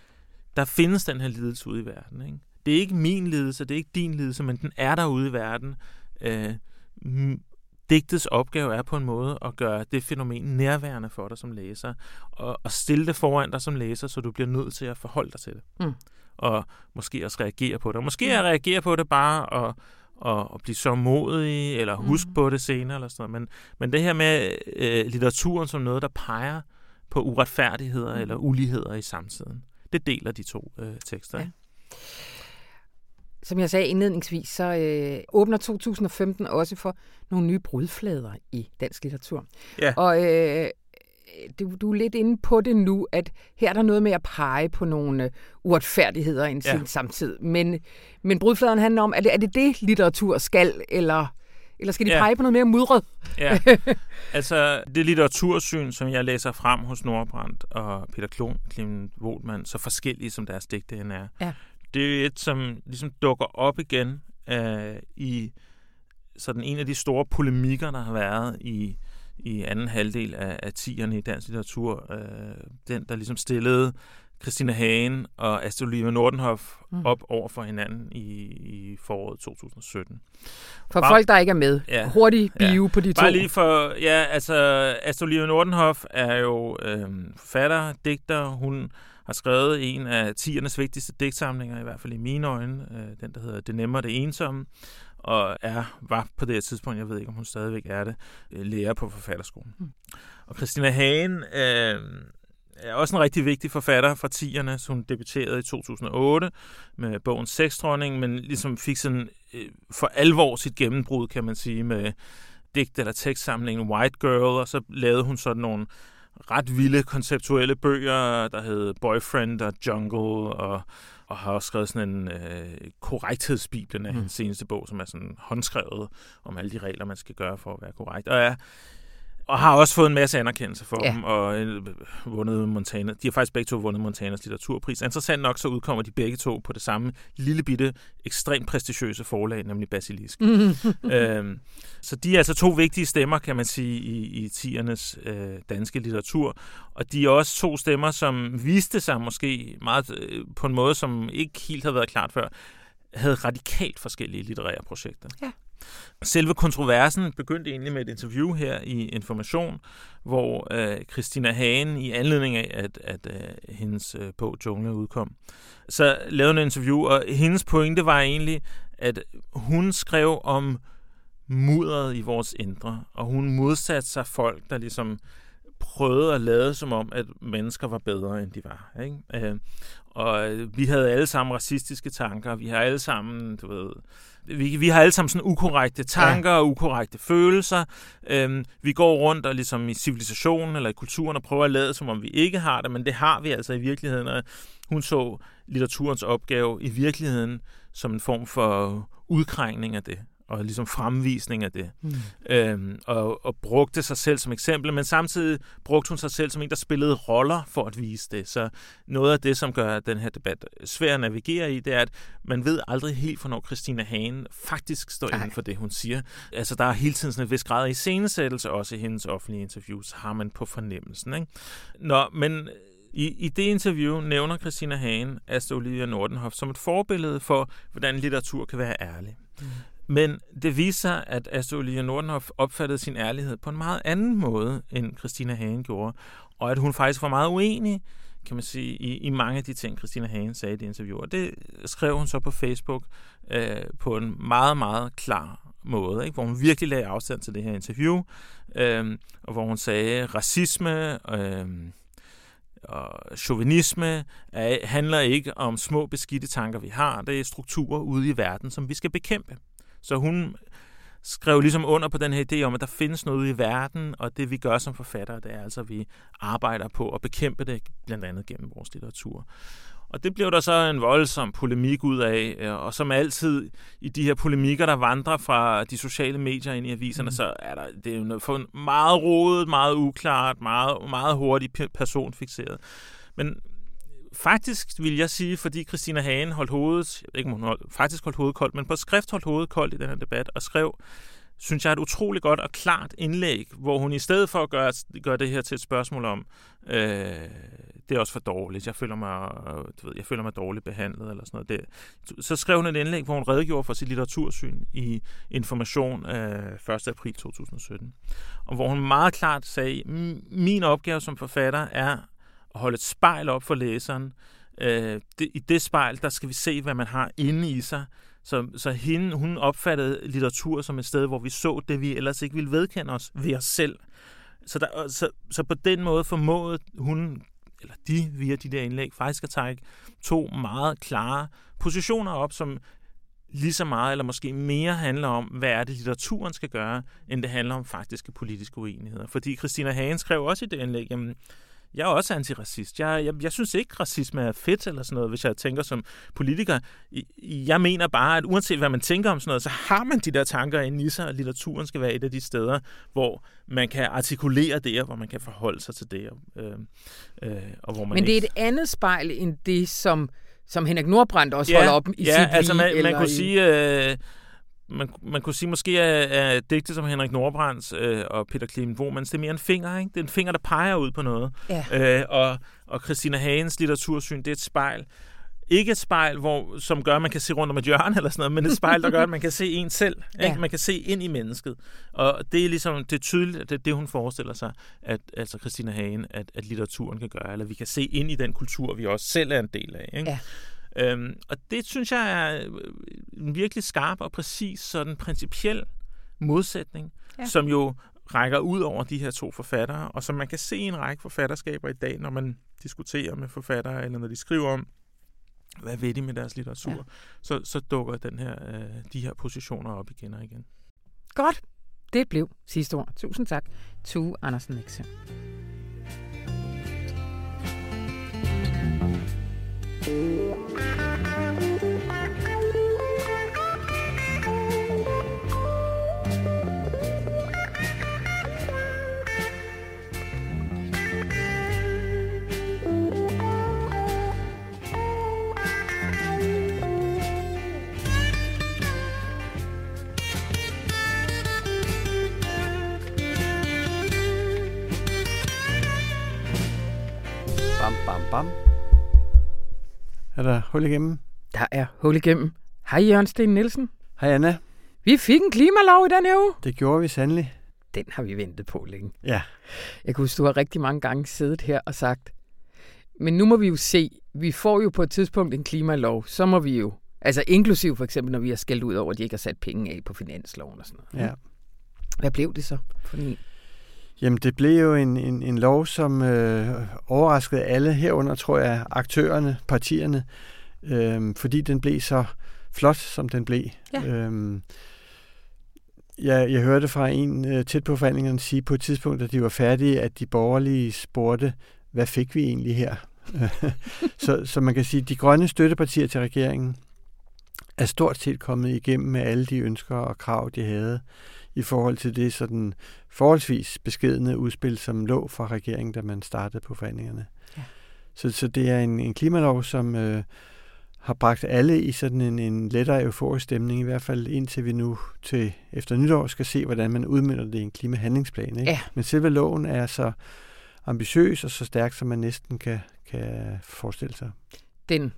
der findes den her lidelse ude i verden. Ikke? Det er ikke min lidelse, det er ikke din lidelse, men den er der ude i verden. Øh, digtets opgave er på en måde at gøre det fænomen nærværende for dig som læser, og, og stille det foran dig som læser, så du bliver nødt til at forholde dig til det. Mm. Og måske også reagere på det. Og måske mm. at reagere på det bare og og, og blive så modig, eller huske mm. på det senere, eller sådan noget. Men, men det her med øh, litteraturen som noget, der peger på uretfærdigheder mm. eller uligheder i samtiden, det deler de to øh, tekster. Ja. Som jeg sagde indledningsvis, så øh, åbner 2015 også for nogle nye brudflader i dansk litteratur. Ja. Og øh, du, du er lidt inde på det nu, at her er der noget med at pege på nogle uh, uretfærdigheder i ja. samtid. Men, men brudfladeren handler om, er det, er det det, litteratur skal, eller, eller skal de ja. pege på noget mere mudret? Ja, [LAUGHS] altså det litteratursyn, som jeg læser frem hos Nordbrandt og Peter Klon, Clement Wohlmann, så forskellige som deres digte end er, ja. det er et, som ligesom dukker op igen uh, i sådan en af de store polemikker, der har været i i anden halvdel af, af 10'erne i dansk litteratur. Øh, den, der ligesom stillede Christina Hagen og Astrid Olivia Nordenhoff mm. op over for hinanden i, i foråret 2017. For Bare, folk, der ikke er med. Ja, Hurtig bio ja. på de to. Bare lige for, ja, altså Astrid Olivia Nordenhoff er jo øh, forfatter, digter. Hun har skrevet en af 10'ernes vigtigste digtsamlinger, i hvert fald i mine øjne, øh, den der hedder Det Nemmere Det Ensomme og er, var på det her tidspunkt, jeg ved ikke, om hun stadigvæk er det, øh, lærer på forfatterskolen. Mm. Og Christina Hagen øh, er også en rigtig vigtig forfatter fra 10'erne, så hun debuterede i 2008 med bogen Sexdronning, men ligesom fik sådan øh, for alvor sit gennembrud, kan man sige, med digt eller tekstsamlingen White Girl, og så lavede hun sådan nogle ret vilde konceptuelle bøger, der hed Boyfriend og Jungle og og har også skrevet sådan en øh, korrekthedsbiblen af mm. hendes seneste bog, som er sådan håndskrevet om alle de regler, man skal gøre for at være korrekt. Og er og har også fået en masse anerkendelse for ja. dem, og øh, vundet Montana. De har faktisk begge to vundet Montanas litteraturpris. Interessant nok, så udkommer de begge to på det samme lille bitte, ekstremt prestigiøse forlag, nemlig Basilisk. [LAUGHS] øhm, så de er altså to vigtige stemmer, kan man sige, i, i tiernes øh, danske litteratur. Og de er også to stemmer, som viste sig måske meget øh, på en måde, som ikke helt havde været klart før, havde radikalt forskellige litterære projekter. Ja. Selve kontroversen begyndte egentlig med et interview her i Information, hvor øh, Christina Hagen i anledning af, at, at øh, hendes øh, bog Jungle udkom, så lavede en interview, og hendes pointe var egentlig, at hun skrev om mudderet i vores indre, og hun modsatte sig folk, der ligesom prøvede at lade som om, at mennesker var bedre, end de var. Ikke? Øh, og vi havde alle sammen racistiske tanker, vi har alle sammen, du ved, vi, vi har alle sammen sådan ukorrekte tanker ja. og ukorrekte følelser. Øhm, vi går rundt og ligesom i civilisationen eller i kulturen og prøver at lade, som om vi ikke har det, men det har vi altså i virkeligheden. Og hun så litteraturens opgave i virkeligheden som en form for udkrængning af det. Og ligesom fremvisning af det. Mm. Øhm, og, og brugte sig selv som eksempel, men samtidig brugte hun sig selv som en, der spillede roller for at vise det. Så noget af det, som gør den her debat svær at navigere i, det er, at man ved aldrig helt, hvornår Christina Hagen faktisk står inden for det, hun siger. Altså, der er hele tiden sådan et vis grad af iscenesættelse, også i hendes offentlige interviews, har man på fornemmelsen. Ikke? Nå, men i, I det interview nævner Christina Hagen Asta Olivia Nordenhoff som et forbillede for, hvordan litteratur kan være ærlig. Mm. Men det viser sig, at Astrid Olivia Nordenhoff opfattede sin ærlighed på en meget anden måde, end Christina Hagen gjorde, og at hun faktisk var meget uenig kan man sige, i, i mange af de ting, Christina Hagen sagde i det interview. Og det skrev hun så på Facebook øh, på en meget, meget klar måde, ikke? hvor hun virkelig lagde afstand til det her interview, øh, og hvor hun sagde, racisme, øh, og chauvinisme er, handler ikke om små beskidte tanker, vi har. Det er strukturer ude i verden, som vi skal bekæmpe. Så hun skrev ligesom under på den her idé om, at der findes noget ude i verden, og det vi gør som forfattere, det er altså, at vi arbejder på at bekæmpe det, blandt andet gennem vores litteratur. Og det blev der så en voldsom polemik ud af, øh, og som altid i de her polemikker, der vandrer fra de sociale medier ind i aviserne, mm. så er der, det er jo noget meget rodet, meget uklart, meget, meget hurtigt personfixeret. Men faktisk vil jeg sige, fordi Christina Hagen holdt hovedet, ikke hun holdt, faktisk holdt hovedet koldt, men på skrift holdt hovedet koldt i den her debat, og skrev, synes jeg, et utroligt godt og klart indlæg, hvor hun i stedet for at gøre, gøre det her til et spørgsmål om, øh, det er også for dårligt, jeg føler mig, du ved, jeg føler mig dårligt behandlet, eller sådan noget. Det, så skrev hun et indlæg, hvor hun redegjorde for sit litteratursyn i Information øh, 1. april 2017. Og hvor hun meget klart sagde, min opgave som forfatter er holde et spejl op for læseren. Øh, det, I det spejl, der skal vi se, hvad man har inde i sig. Så, så hende, hun opfattede litteratur som et sted, hvor vi så det, vi ellers ikke ville vedkende os ved os selv. Så, der, så, så på den måde formåede hun, eller de via de der indlæg, faktisk at trække to meget klare positioner op, som lige så meget, eller måske mere handler om, hvad er det, litteraturen skal gøre, end det handler om faktiske politiske uenigheder. Fordi Christina Hagen skrev også i det indlæg, jamen, jeg er også antiracist. Jeg, jeg, jeg synes ikke, racisme er fedt eller sådan noget, hvis jeg tænker som politiker. Jeg mener bare, at uanset hvad man tænker om sådan noget, så har man de der tanker inde i sig, og litteraturen skal være et af de steder, hvor man kan artikulere det, og hvor man kan forholde sig til det. Øh, øh, og hvor man Men det er et andet spejl end det, som som Henrik Nordbrandt også ja, holder op i ja, sit altså man, man kunne i... sige, øh, man, man kunne sige måske, at, at digte som Henrik Nordbrands øh, og Peter Clement Womans, det er mere en finger, ikke? Det er en finger, der peger ud på noget. Ja. Øh, og, og Christina Hagens litteratursyn, det er et spejl. Ikke et spejl, hvor, som gør, at man kan se rundt om et hjørne eller sådan noget, men et spejl, der gør, at man kan se en selv. Ikke? Ja. Man kan se ind i mennesket. Og det er ligesom, det er tydeligt, at det er det, hun forestiller sig, at altså Christina Hagen, at, at litteraturen kan gøre, eller vi kan se ind i den kultur, vi også selv er en del af. Ikke? Ja. Øhm, og det synes jeg er øh, en virkelig skarp og præcis sådan principiel modsætning, ja. som jo rækker ud over de her to forfattere, og som man kan se i en række forfatterskaber i dag, når man diskuterer med forfattere, eller når de skriver om, hvad ved de med deres litteratur, ja. så, så dukker den her, øh, de her positioner op igen og igen. Godt. Det blev sidste ord. Tusind tak. Tue Andersen Nixon. pam pam pam. Er der hul igennem? Der er hul igennem. Hej Jørgen Sten Nielsen. Hej Anna. Vi fik en klimalov i den her uge. Det gjorde vi sandelig. Den har vi ventet på længe. Ja. Jeg kan huske, du har rigtig mange gange siddet her og sagt, men nu må vi jo se, vi får jo på et tidspunkt en klimalov, så må vi jo, altså inklusiv for eksempel, når vi har skældt ud over, at de ikke har sat penge af på finansloven og sådan noget. Ja. Hvad blev det så for en? Jamen, det blev jo en, en, en lov, som øh, overraskede alle herunder, tror jeg, aktørerne, partierne, øh, fordi den blev så flot, som den blev. Ja. Øh, jeg, jeg hørte fra en øh, tæt på forhandlingerne sige på et tidspunkt, at de var færdige, at de borgerlige spurgte, hvad fik vi egentlig her? [LAUGHS] så, så man kan sige, at de grønne støttepartier til regeringen er stort set kommet igennem med alle de ønsker og krav, de havde i forhold til det sådan forholdsvis beskedende udspil, som lå fra regeringen, da man startede på forhandlingerne. Ja. Så, så det er en, en klimalov, som øh, har bragt alle i sådan en, en lettere euforisk stemning, i hvert fald indtil vi nu til efter nytår skal se, hvordan man udmynder det i en klimahandlingsplan. Ikke? Ja. Men selve loven er så ambitiøs og så stærk, som man næsten kan, kan forestille sig. Den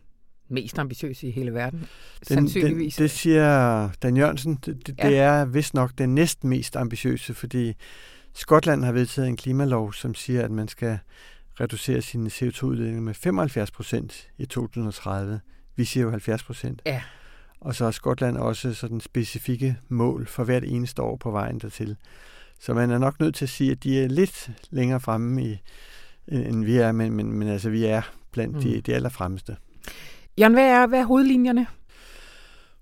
mest ambitiøse i hele verden, den, sandsynligvis. Den, det siger Dan Jørgensen. Det, det, ja. det er vist nok den næst mest ambitiøse, fordi Skotland har vedtaget en klimalov, som siger, at man skal reducere sine CO2-udledninger med 75 procent i 2030. Vi siger jo 70 procent. Ja. Og så har Skotland også sådan specifikke mål for hvert eneste år på vejen dertil. Så man er nok nødt til at sige, at de er lidt længere fremme, i, end vi er, men, men, men altså, vi er blandt mm. de, de allerfremmeste. Jan, hvad er, hvad er hovedlinjerne?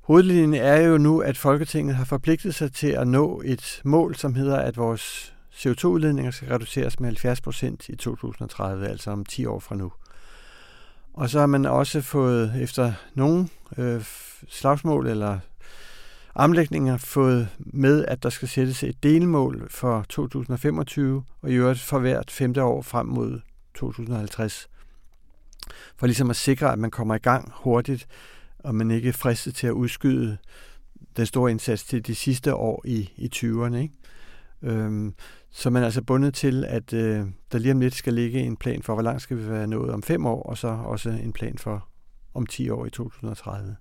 Hovedlinjen er jo nu, at Folketinget har forpligtet sig til at nå et mål, som hedder, at vores CO2-udledninger skal reduceres med 70 procent i 2030, altså om 10 år fra nu. Og så har man også fået, efter nogle øh, slagsmål eller omlægninger, fået med, at der skal sættes et delmål for 2025, og i øvrigt for hvert femte år frem mod 2050 for ligesom at sikre, at man kommer i gang hurtigt, og man ikke er fristet til at udskyde den store indsats til de sidste år i, i 20'erne. Ikke? Øhm, så man er altså bundet til, at øh, der lige om lidt skal ligge en plan for, hvor langt skal vi være nået om fem år, og så også en plan for om 10 år i 2030.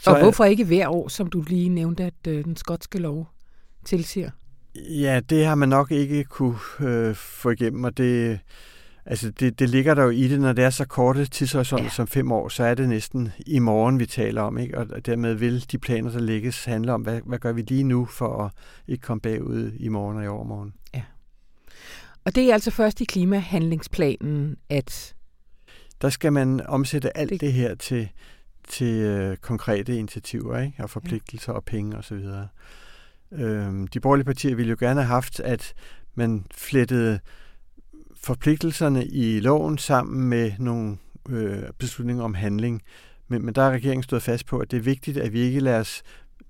Så, og hvorfor ikke hver år, som du lige nævnte, at øh, den skotske lov tilsiger? Ja, det har man nok ikke kunne øh, få igennem, og det, Altså det, det ligger der jo i det, når det er så korte tidshorisonter ja. som fem år, så er det næsten i morgen, vi taler om. Ikke? Og dermed vil de planer, der lægges, handle om, hvad, hvad gør vi lige nu for at ikke komme bagud i morgen og i overmorgen. Ja. Og det er altså først i klimahandlingsplanen, at... Der skal man omsætte alt det, det her til, til øh, konkrete initiativer ikke? og forpligtelser ja. og penge osv. Øhm, de borgerlige partier ville jo gerne have haft, at man flettede forpligtelserne i loven sammen med nogle øh, beslutninger om handling. Men, men der er regeringen stået fast på, at det er vigtigt, at vi ikke lader os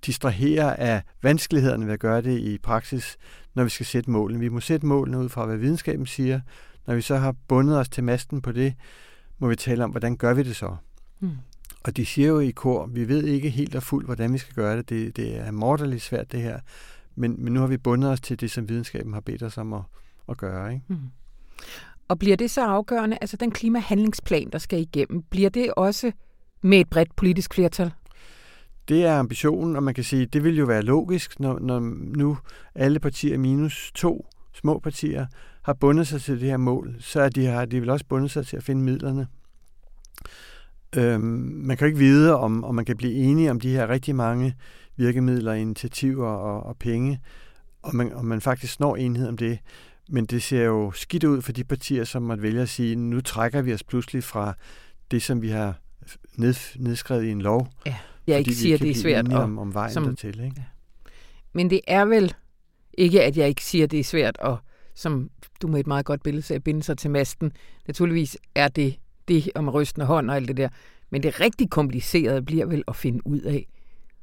distrahere af vanskelighederne ved at gøre det i praksis, når vi skal sætte målene. Vi må sætte målene ud fra, hvad videnskaben siger. Når vi så har bundet os til masten på det, må vi tale om, hvordan gør vi det så? Mm. Og de siger jo i kor, vi ved ikke helt og fuldt, hvordan vi skal gøre det. Det, det er morderligt svært, det her. Men, men nu har vi bundet os til det, som videnskaben har bedt os om at, at gøre. Ikke? Mm. Og bliver det så afgørende, altså den klimahandlingsplan, der skal igennem, bliver det også med et bredt politisk flertal? Det er ambitionen, og man kan sige, det vil jo være logisk, når, når nu alle partier minus to små partier har bundet sig til det her mål, så er de, har de vil også bundet sig til at finde midlerne. Øhm, man kan jo ikke vide, om, om man kan blive enige om de her rigtig mange virkemidler, initiativer og, og penge, og man, og man faktisk når enighed om det. Men det ser jo skidt ud for de partier, som måtte vælge at sige, nu trækker vi os pludselig fra det, som vi har ned, nedskrevet i en lov. Ja, jeg ikke siger, det er svært. Om, om vejen som, dertil, ikke? Ja. Men det er vel ikke, at jeg ikke siger, det er svært at, som du med et meget godt billede sagde, binde sig til masten. Naturligvis er det det om rystende hånd og alt det der. Men det rigtig komplicerede bliver vel at finde ud af,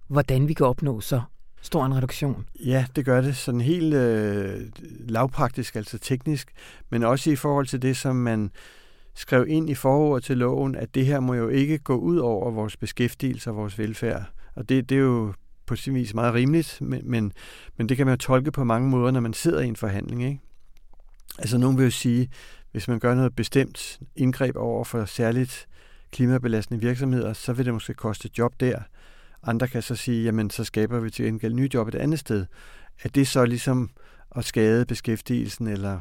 hvordan vi kan opnå så stor en reduktion. Ja, det gør det sådan helt øh, lavpraktisk, altså teknisk, men også i forhold til det, som man skrev ind i forordet til loven, at det her må jo ikke gå ud over vores beskæftigelse og vores velfærd. Og det, det er jo på sin vis meget rimeligt, men, men, men det kan man jo tolke på mange måder, når man sidder i en forhandling. Ikke? Altså nogen vil jo sige, hvis man gør noget bestemt indgreb over for særligt klimabelastende virksomheder, så vil det måske koste job der. Andre kan så sige, jamen så skaber vi til gengæld nye job et andet sted. Er det så ligesom at skade beskæftigelsen, eller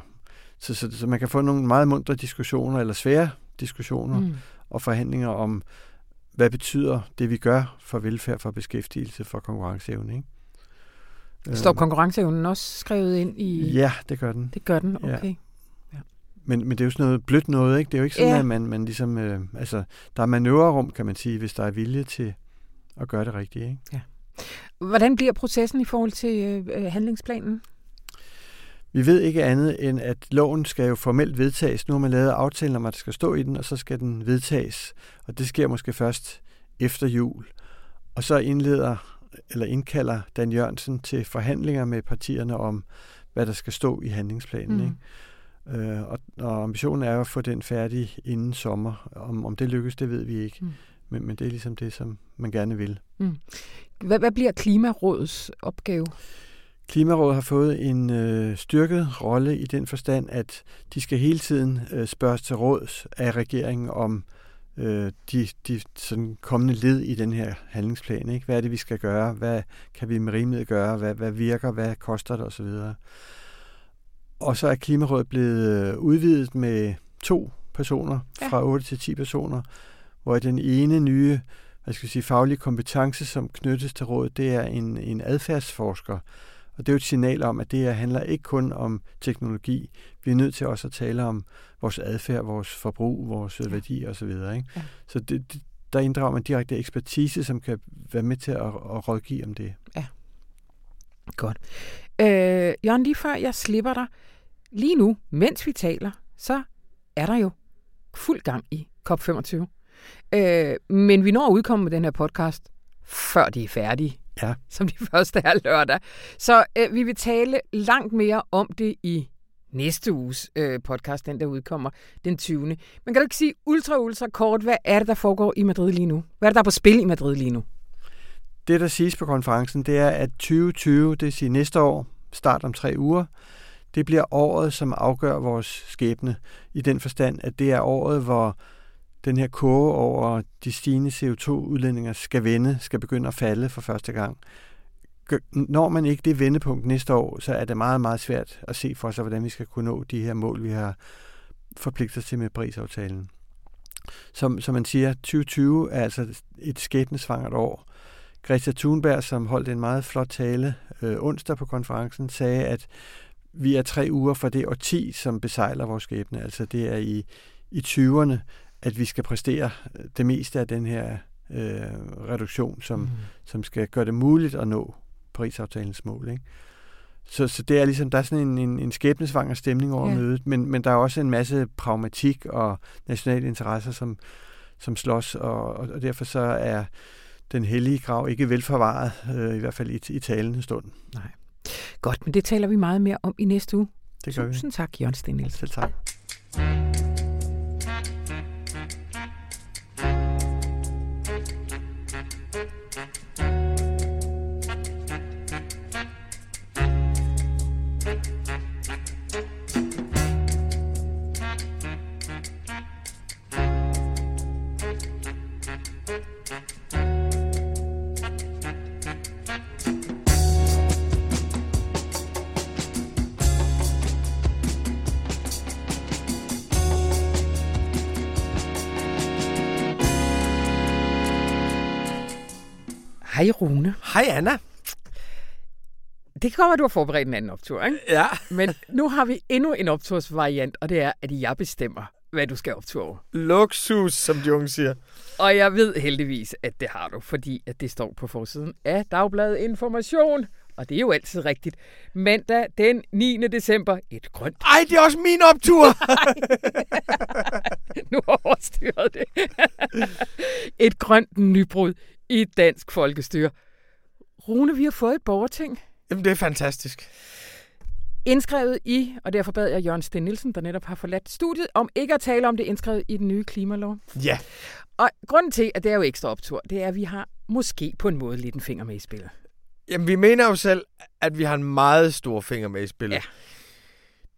så, så, så man kan få nogle meget mundre diskussioner, eller svære diskussioner mm. og forhandlinger om, hvad betyder det, vi gør for velfærd, for beskæftigelse, for konkurrenceevne. Ikke? Står øhm. konkurrenceevnen også skrevet ind i... Ja, det gør den. Det gør den, okay. Ja. Men, men det er jo sådan noget blødt noget, ikke? Det er jo ikke sådan, ja. at man, man ligesom... Øh, altså, der er manøvrerum, kan man sige, hvis der er vilje til, at gøre det rigtige. Ikke? Ja. Hvordan bliver processen i forhold til øh, øh, handlingsplanen? Vi ved ikke andet end, at loven skal jo formelt vedtages. Nu har man lavet aftalen om, at det skal stå i den, og så skal den vedtages. Og det sker måske først efter jul. Og så indleder eller indkalder Dan Jørgensen til forhandlinger med partierne om, hvad der skal stå i handlingsplanen. Mm. Ikke? Øh, og, og ambitionen er at få den færdig inden sommer. Om, om det lykkes, det ved vi ikke. Mm. Men, men det er ligesom det, som man gerne vil. Mm. Hvad, hvad bliver Klimarådets opgave? Klimarådet har fået en øh, styrket rolle i den forstand, at de skal hele tiden øh, spørges til råds af regeringen om øh, de, de sådan kommende led i den her handlingsplan. Ikke? Hvad er det, vi skal gøre? Hvad kan vi med rimelighed gøre? Hvad, hvad virker? Hvad koster det? osv. Og så er Klimarådet blevet øh, udvidet med to personer, ja. fra 8 til 10 personer, hvor den ene nye hvad skal jeg sige, faglige kompetence, som knyttes til rådet, det er en, en adfærdsforsker, og det er jo et signal om, at det her handler ikke kun om teknologi. Vi er nødt til også at tale om vores adfærd, vores forbrug, vores ja. værdi osv. Ikke? Ja. Så det, det, der inddrager man direkte ekspertise, som kan være med til at, at rådgive om det. Ja. Godt. Øh, Jørgen, lige før jeg slipper dig, lige nu, mens vi taler, så er der jo fuld gang i COP25. Øh, men vi når at udkomme med den her podcast, før de er færdige ja. [LAUGHS] som de første er lørdag. Så øh, vi vil tale langt mere om det i næste uges øh, podcast, den der udkommer den 20. Men kan du ikke sige ultra, ultra kort, hvad er det, der foregår i Madrid lige nu? Hvad er det, der er på spil i Madrid lige nu? Det, der siges på konferencen, det er, at 2020, det siger næste år, start om tre uger, det bliver året, som afgør vores skæbne, i den forstand, at det er året, hvor den her kurve over de stigende CO2-udledninger skal vende, skal begynde at falde for første gang. Når man ikke det vendepunkt næste år, så er det meget, meget svært at se for sig, hvordan vi skal kunne nå de her mål, vi har forpligtet os til med Paris-aftalen. Som, som man siger, 2020 er altså et skæbnesvangert år. Greta Thunberg, som holdt en meget flot tale øh, onsdag på konferencen, sagde, at vi er tre uger fra det årti, som besejler vores skæbne. Altså det er i, i 20'erne, at vi skal præstere det meste af den her øh, reduktion, som, mm. som skal gøre det muligt at nå Paris-aftalens mål. Ikke? Så, så det er ligesom, der er sådan en, en, en skæbnesvanger stemning over ja. mødet, men, men der er også en masse pragmatik og nationale interesser, som, som slås, og, og derfor så er den hellige grav ikke velforvaret, øh, i hvert fald i, i talende stund. Nej. Godt, men det taler vi meget mere om i næste uge. Det gør Tusind vi. tak, Jørgen Sten Selv tak. Hej Rune. Hej Anna. Det kan godt være, at du har forberedt en anden optur, ikke? Ja. Men nu har vi endnu en optursvariant, og det er, at jeg bestemmer, hvad du skal optur over. Luksus, som de unge siger. Og jeg ved heldigvis, at det har du, fordi at det står på forsiden af Dagbladet Information. Og det er jo altid rigtigt. Mandag den 9. december, et grønt... Ej, det er også min optur! [LAUGHS] [LAUGHS] nu har jeg overstyret det. [LAUGHS] et grønt nybrud i dansk folkestyre. Rune, vi har fået et borgerting. Jamen, det er fantastisk. Indskrevet i, og derfor bad jeg Jørgen Sten Nielsen, der netop har forladt studiet, om ikke at tale om det indskrevet i den nye klimalov. Ja. Og grunden til, at det er jo ekstra optur, det er, at vi har måske på en måde lidt en finger med i spillet. Jamen, vi mener jo selv, at vi har en meget stor finger med i spillet. Ja.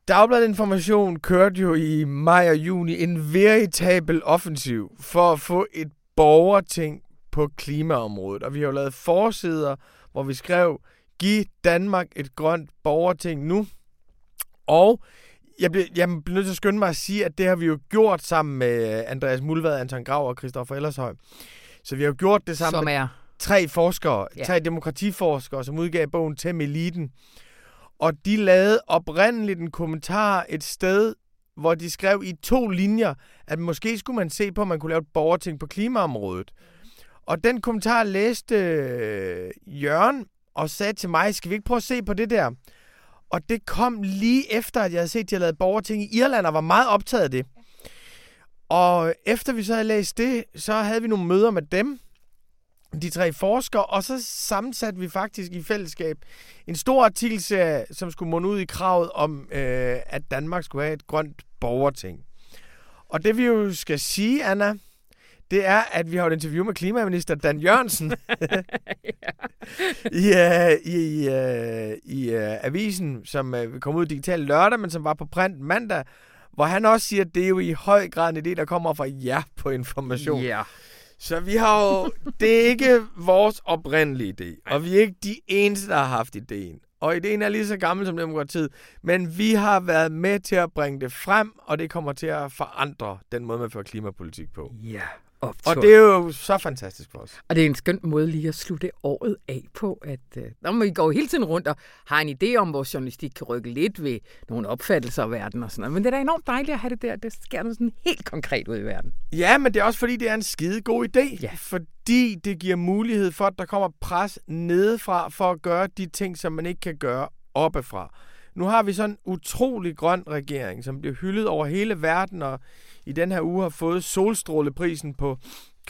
Dagbladet Information kørte jo i maj og juni en veritabel offensiv for at få et borgerting på klimaområdet. Og vi har jo lavet forsider, hvor vi skrev, giv Danmark et grønt borgerting nu. Og jeg bliver, jeg bliver nødt til at skynde mig at sige, at det har vi jo gjort sammen med Andreas Mulvad, Anton Grav og Christoffer Ellershøj. Så vi har jo gjort det sammen Som med er... tre forskere, Ja. tre demokratiforskere, som udgav bogen Tem Eliten. Og de lavede oprindeligt en kommentar et sted, hvor de skrev i to linjer, at måske skulle man se på, om man kunne lave et borgerting på klimaområdet. Og den kommentar læste øh, Jørgen og sagde til mig, skal vi ikke prøve at se på det der? Og det kom lige efter, at jeg havde set, at de havde lavet borgerting i Irland, og var meget optaget af det. Og efter vi så havde læst det, så havde vi nogle møder med dem. de tre forskere, og så sammensatte vi faktisk i fællesskab en stor artikelserie, som skulle munde ud i kravet om, øh, at Danmark skulle have et grønt borgerting. Og det vi jo skal sige, Anna, det er, at vi har et interview med klimaminister Dan Jørgensen [LAUGHS] i, uh, i, uh, i uh, avisen, som uh, kom ud digitalt lørdag, men som var på print mandag, hvor han også siger, at det er jo i høj grad en idé, der kommer fra jer på information. Ja. Så vi har jo, det er ikke vores oprindelige idé, og vi er ikke de eneste, der har haft ideen. Og ideen er lige så gammel som demokratiet, men vi har været med til at bringe det frem, og det kommer til at forandre den måde, man fører klimapolitik på. Ja. Og det er jo så fantastisk for os. Og det er en skøn måde lige at slutte året af på, at øh, når vi går hele tiden rundt og har en idé om, hvor journalistik kan rykke lidt ved nogle opfattelser af verden og sådan noget. Men det er da enormt dejligt at have det der. Det sker noget sådan helt konkret ud i verden. Ja, men det er også fordi, det er en skide god idé. Ja. Fordi det giver mulighed for, at der kommer pres nedefra for at gøre de ting, som man ikke kan gøre oppefra. Nu har vi sådan en utrolig grøn regering, som bliver hyldet over hele verden, og i den her uge har fået solstråleprisen på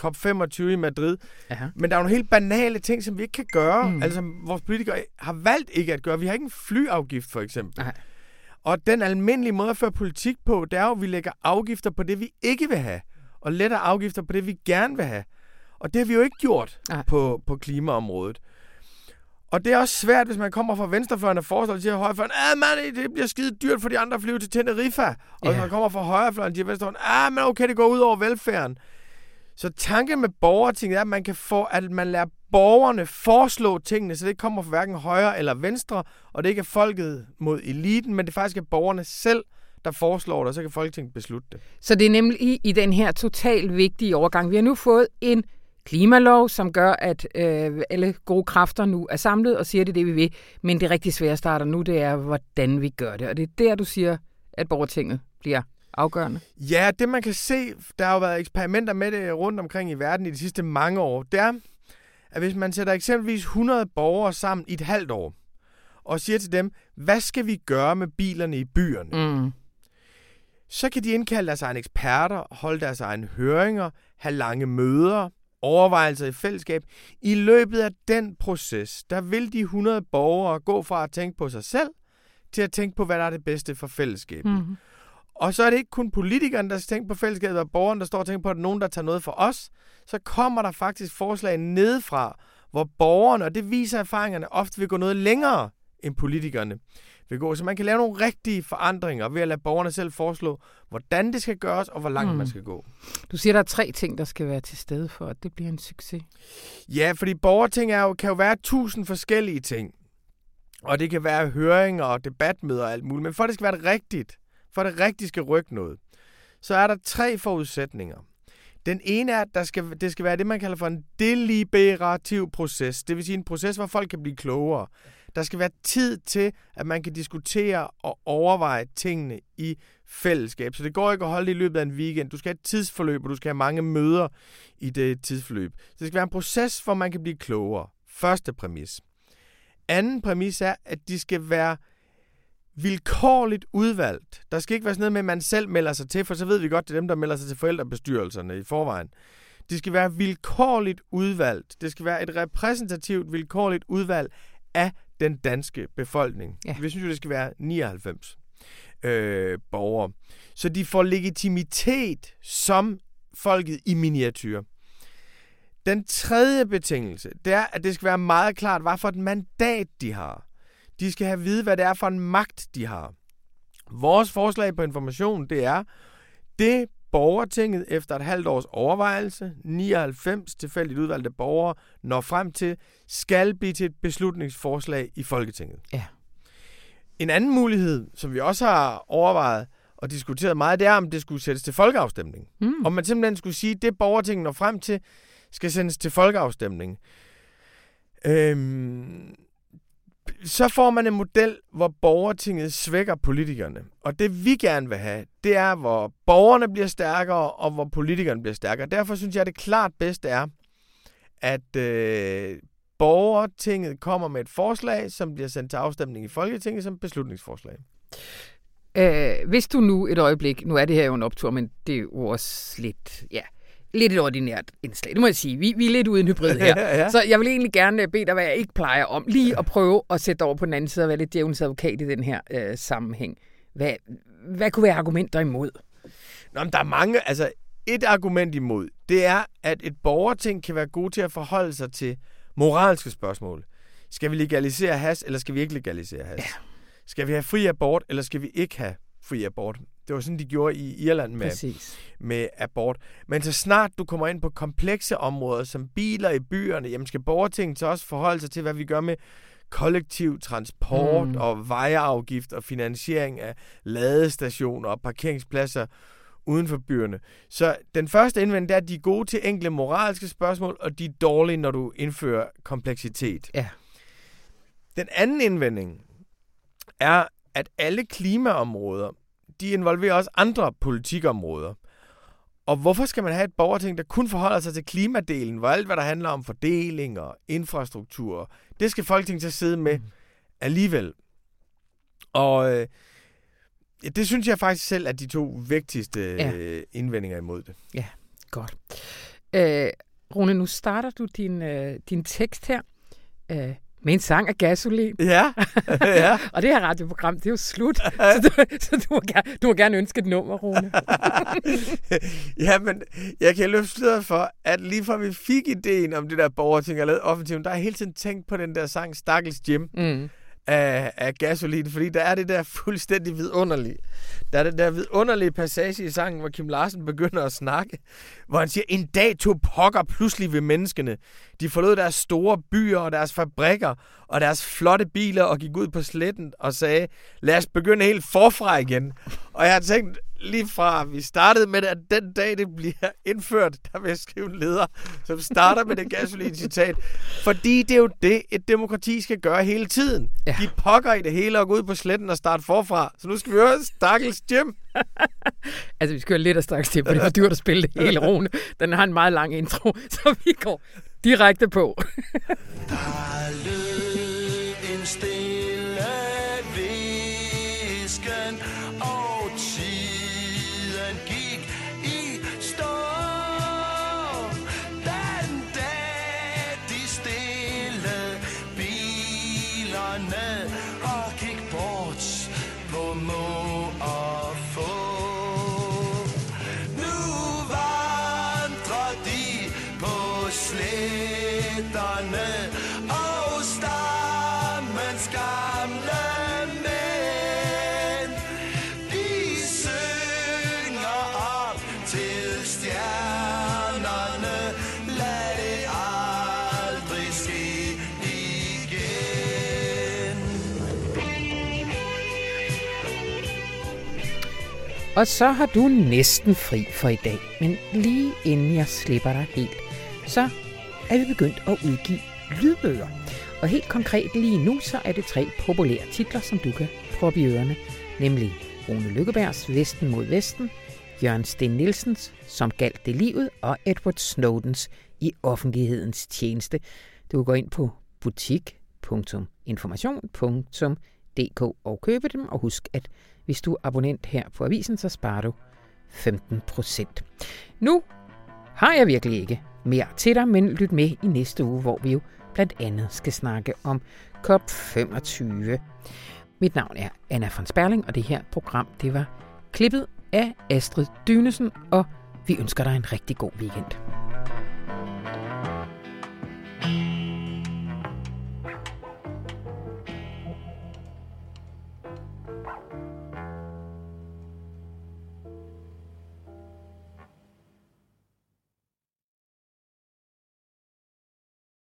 COP25 i Madrid. Aha. Men der er nogle helt banale ting, som vi ikke kan gøre. Mm. Altså, vores politikere har valgt ikke at gøre. Vi har ikke en flyafgift, for eksempel. Nej. Og den almindelige måde at føre politik på, det er jo, at vi lægger afgifter på det, vi ikke vil have. Og letter afgifter på det, vi gerne vil have. Og det har vi jo ikke gjort på, på klimaområdet. Og det er også svært, hvis man kommer fra venstrefløjen og foreslår til højrefløjen, ah, man, det bliver skide dyrt for de andre at flyve til Tenerife. Og Ja. hvis man kommer fra højrefløjen til venstrefløjen, ah, men okay, det går ud over velfærden. Så tanken med borgertinget er, at man kan få, at man lærer borgerne foreslå tingene, så det ikke kommer fra hverken højre eller venstre, og det ikke er folket mod eliten, men det faktisk er borgerne selv, der foreslår det, og så kan Folketinget beslutte det. Så det er nemlig i, i den her totalt vigtige overgang. Vi har nu fået en klimalov, som gør, at øh, alle gode kræfter nu er samlet og siger, det er det, vi vil. Men det rigtig svære starter nu, det er, hvordan vi gør det. Og det er der, du siger, at borgertinget bliver afgørende. Ja, det man kan se, der har jo været eksperimenter med det rundt omkring i verden i de sidste mange år, det er, at hvis man sætter eksempelvis 100 borgere sammen i et halvt år, og siger til dem, hvad skal vi gøre med bilerne i byerne? Mm. Så kan de indkalde deres egne eksperter, holde deres egne høringer, have lange møder, overvejelser i fællesskab. I løbet af den proces, der vil de 100 borgere gå fra at tænke på sig selv, til at tænke på, hvad der er det bedste for fællesskabet. Mm. Og så er det ikke kun politikerne, der skal tænke på fællesskabet, og borgerne, der står og tænker på, at nogen, der tager noget for os. Så kommer der faktisk forslag nedefra, hvor borgerne, og det viser erfaringerne, ofte vil gå noget længere end politikerne vil gå. Så man kan lave nogle rigtige forandringer ved at lade borgerne selv foreslå, hvordan det skal gøres, og hvor langt Mm. man skal gå. Du siger, der er tre ting, der skal være til stede for, at det bliver en succes. Ja, fordi borgerting er jo, kan jo være tusind forskellige ting. Og det kan være høringer og debatmøder og alt muligt. Men for at det skal være det rigtigt, for at det rigtigt skal rykke noget, så er der tre forudsætninger. Den ene er, at der skal, det skal være det, man kalder for en deliberativ proces. Det vil sige en proces, hvor folk kan blive klogere. Der skal være tid til, at man kan diskutere og overveje tingene i fællesskab. Så det går ikke at holde det i løbet af en weekend. Du skal have et tidsforløb, og du skal have mange møder i det tidsforløb. Så det skal være en proces, hvor man kan blive klogere. Første præmis. Anden præmis er, at de skal være vilkårligt udvalgt. Der skal ikke være sådan noget med, at man selv melder sig til, for så ved vi godt, det er dem, der melder sig til forældrebestyrelserne i forvejen. De skal være vilkårligt udvalgt. Det skal være et repræsentativt vilkårligt udvalg af den danske befolkning. Ja. Vi synes jo, det skal være 99 øh, borgere. Så de får legitimitet som folket i miniatyr. Den tredje betingelse, det er, at det skal være meget klart, hvad for et mandat de har. De skal have vide, hvad det er for en magt, de har. Vores forslag på information, det er, det borgertinget efter et halvt års overvejelse, 99 tilfældigt udvalgte borgere, når frem til, skal blive til et beslutningsforslag i Folketinget. Ja. En anden mulighed, som vi også har overvejet og diskuteret meget, det er, om det skulle sættes til folkeafstemning. Mm. Om man simpelthen skulle sige, at det borgertinget når frem til, skal sendes til folkeafstemning. Øhm, så får man en model, hvor borgertinget svækker politikerne. Og det vi gerne vil have, det er, hvor borgerne bliver stærkere, og hvor politikerne bliver stærkere. Derfor synes jeg, at det klart bedste er, at øh, borgertinget kommer med et forslag, som bliver sendt til afstemning i Folketinget som beslutningsforslag. Øh, hvis du nu et øjeblik, nu er det her jo en optur, men det er jo også lidt, ja, lidt et ordinært indslag, det må jeg sige. Vi, vi er lidt uden hybrid her. [LAUGHS] ja, ja. Så jeg vil egentlig gerne bede dig, hvad jeg ikke plejer om, lige at prøve at sætte over på den anden side og være lidt djævnens advokat i den her øh, sammenhæng. Hvad, hvad kunne være argumenter imod? Nå, men der er mange, altså et argument imod, det er, at et borgerting kan være god til at forholde sig til moralske spørgsmål. Skal vi legalisere has, eller skal vi ikke legalisere has? Ja. Skal vi have fri abort, eller skal vi ikke have fri abort? Det var sådan, de gjorde i Irland med, med abort. Men så snart du kommer ind på komplekse områder, som biler i byerne, jamen skal borgertinget så også forholde sig til, hvad vi gør med kollektiv transport mm. og vejeafgift og finansiering af ladestationer og parkeringspladser uden for byerne. Så den første indvending er, at de er gode til enkle moralske spørgsmål, og de er dårlige, når du indfører kompleksitet. Ja. Den anden indvending er, at alle klimaområder, de involverer også andre politikområder. Og hvorfor skal man have et borgerting, der kun forholder sig til klimadelen, hvor alt, hvad der handler om fordeling og infrastruktur, det skal Folketinget at sidde med mm. alligevel. Og øh, det synes jeg faktisk selv er de to vigtigste ja. Øh, indvendinger imod det. Ja, godt. Øh, Rune, nu starter du din, øh, din tekst her øh, med en sang af gasolin. Ja. ja. [LAUGHS] og det her radioprogram, det er jo slut. så du, så du, må, gerne, du må gerne ønske et nummer, Rune. [LAUGHS] ja, men jeg kan løfte for, at lige fra vi fik ideen om det der borgerting, jeg lavede offensivt, der jeg hele tiden tænkt på den der sang Stakkels Jim. Mm af, af gasolin, fordi der er det der fuldstændig vidunderlige. Der er det der vidunderlige passage i sangen, hvor Kim Larsen begynder at snakke, hvor han siger, en dag tog pokker pludselig ved menneskene. De forlod deres store byer og deres fabrikker og deres flotte biler og gik ud på sletten og sagde, lad os begynde helt forfra igen. Og jeg har tænkt, lige fra vi startede med det, at den dag, det bliver indført, der vil jeg skrive en leder, som starter med det gasolin-citat. Fordi det er jo det, et demokrati skal gøre hele tiden. Ja. De pokker i det hele og gå ud på sletten og starte forfra. Så nu skal vi høre Stakkels Jim. [LAUGHS] altså, vi skal høre lidt af Stakkels Jim, for det var [LAUGHS] dyrt at spille det hele Rune. Den har en meget lang intro, [LAUGHS] så vi går direkte på. der lød en stille Og så har du næsten fri for i dag. Men lige inden jeg slipper dig helt, så er vi begyndt at udgive lydbøger. Og helt konkret lige nu, så er det tre populære titler, som du kan proppe i ørerne. Nemlig Rune Lykkebergs Vesten mod Vesten, Jørgen Sten Nielsens Som galt det livet, og Edward Snowdens I offentlighedens tjeneste. Du kan gå ind på butik.information.dk og købe dem, og husk, at hvis du er abonnent her på avisen, så sparer du 15 procent. Nu har jeg virkelig ikke mere til dig, men lyt med i næste uge, hvor vi jo blandt andet skal snakke om COP25. Mit navn er Anna von Sperling, og det her program det var klippet af Astrid Dynesen, og vi ønsker dig en rigtig god weekend.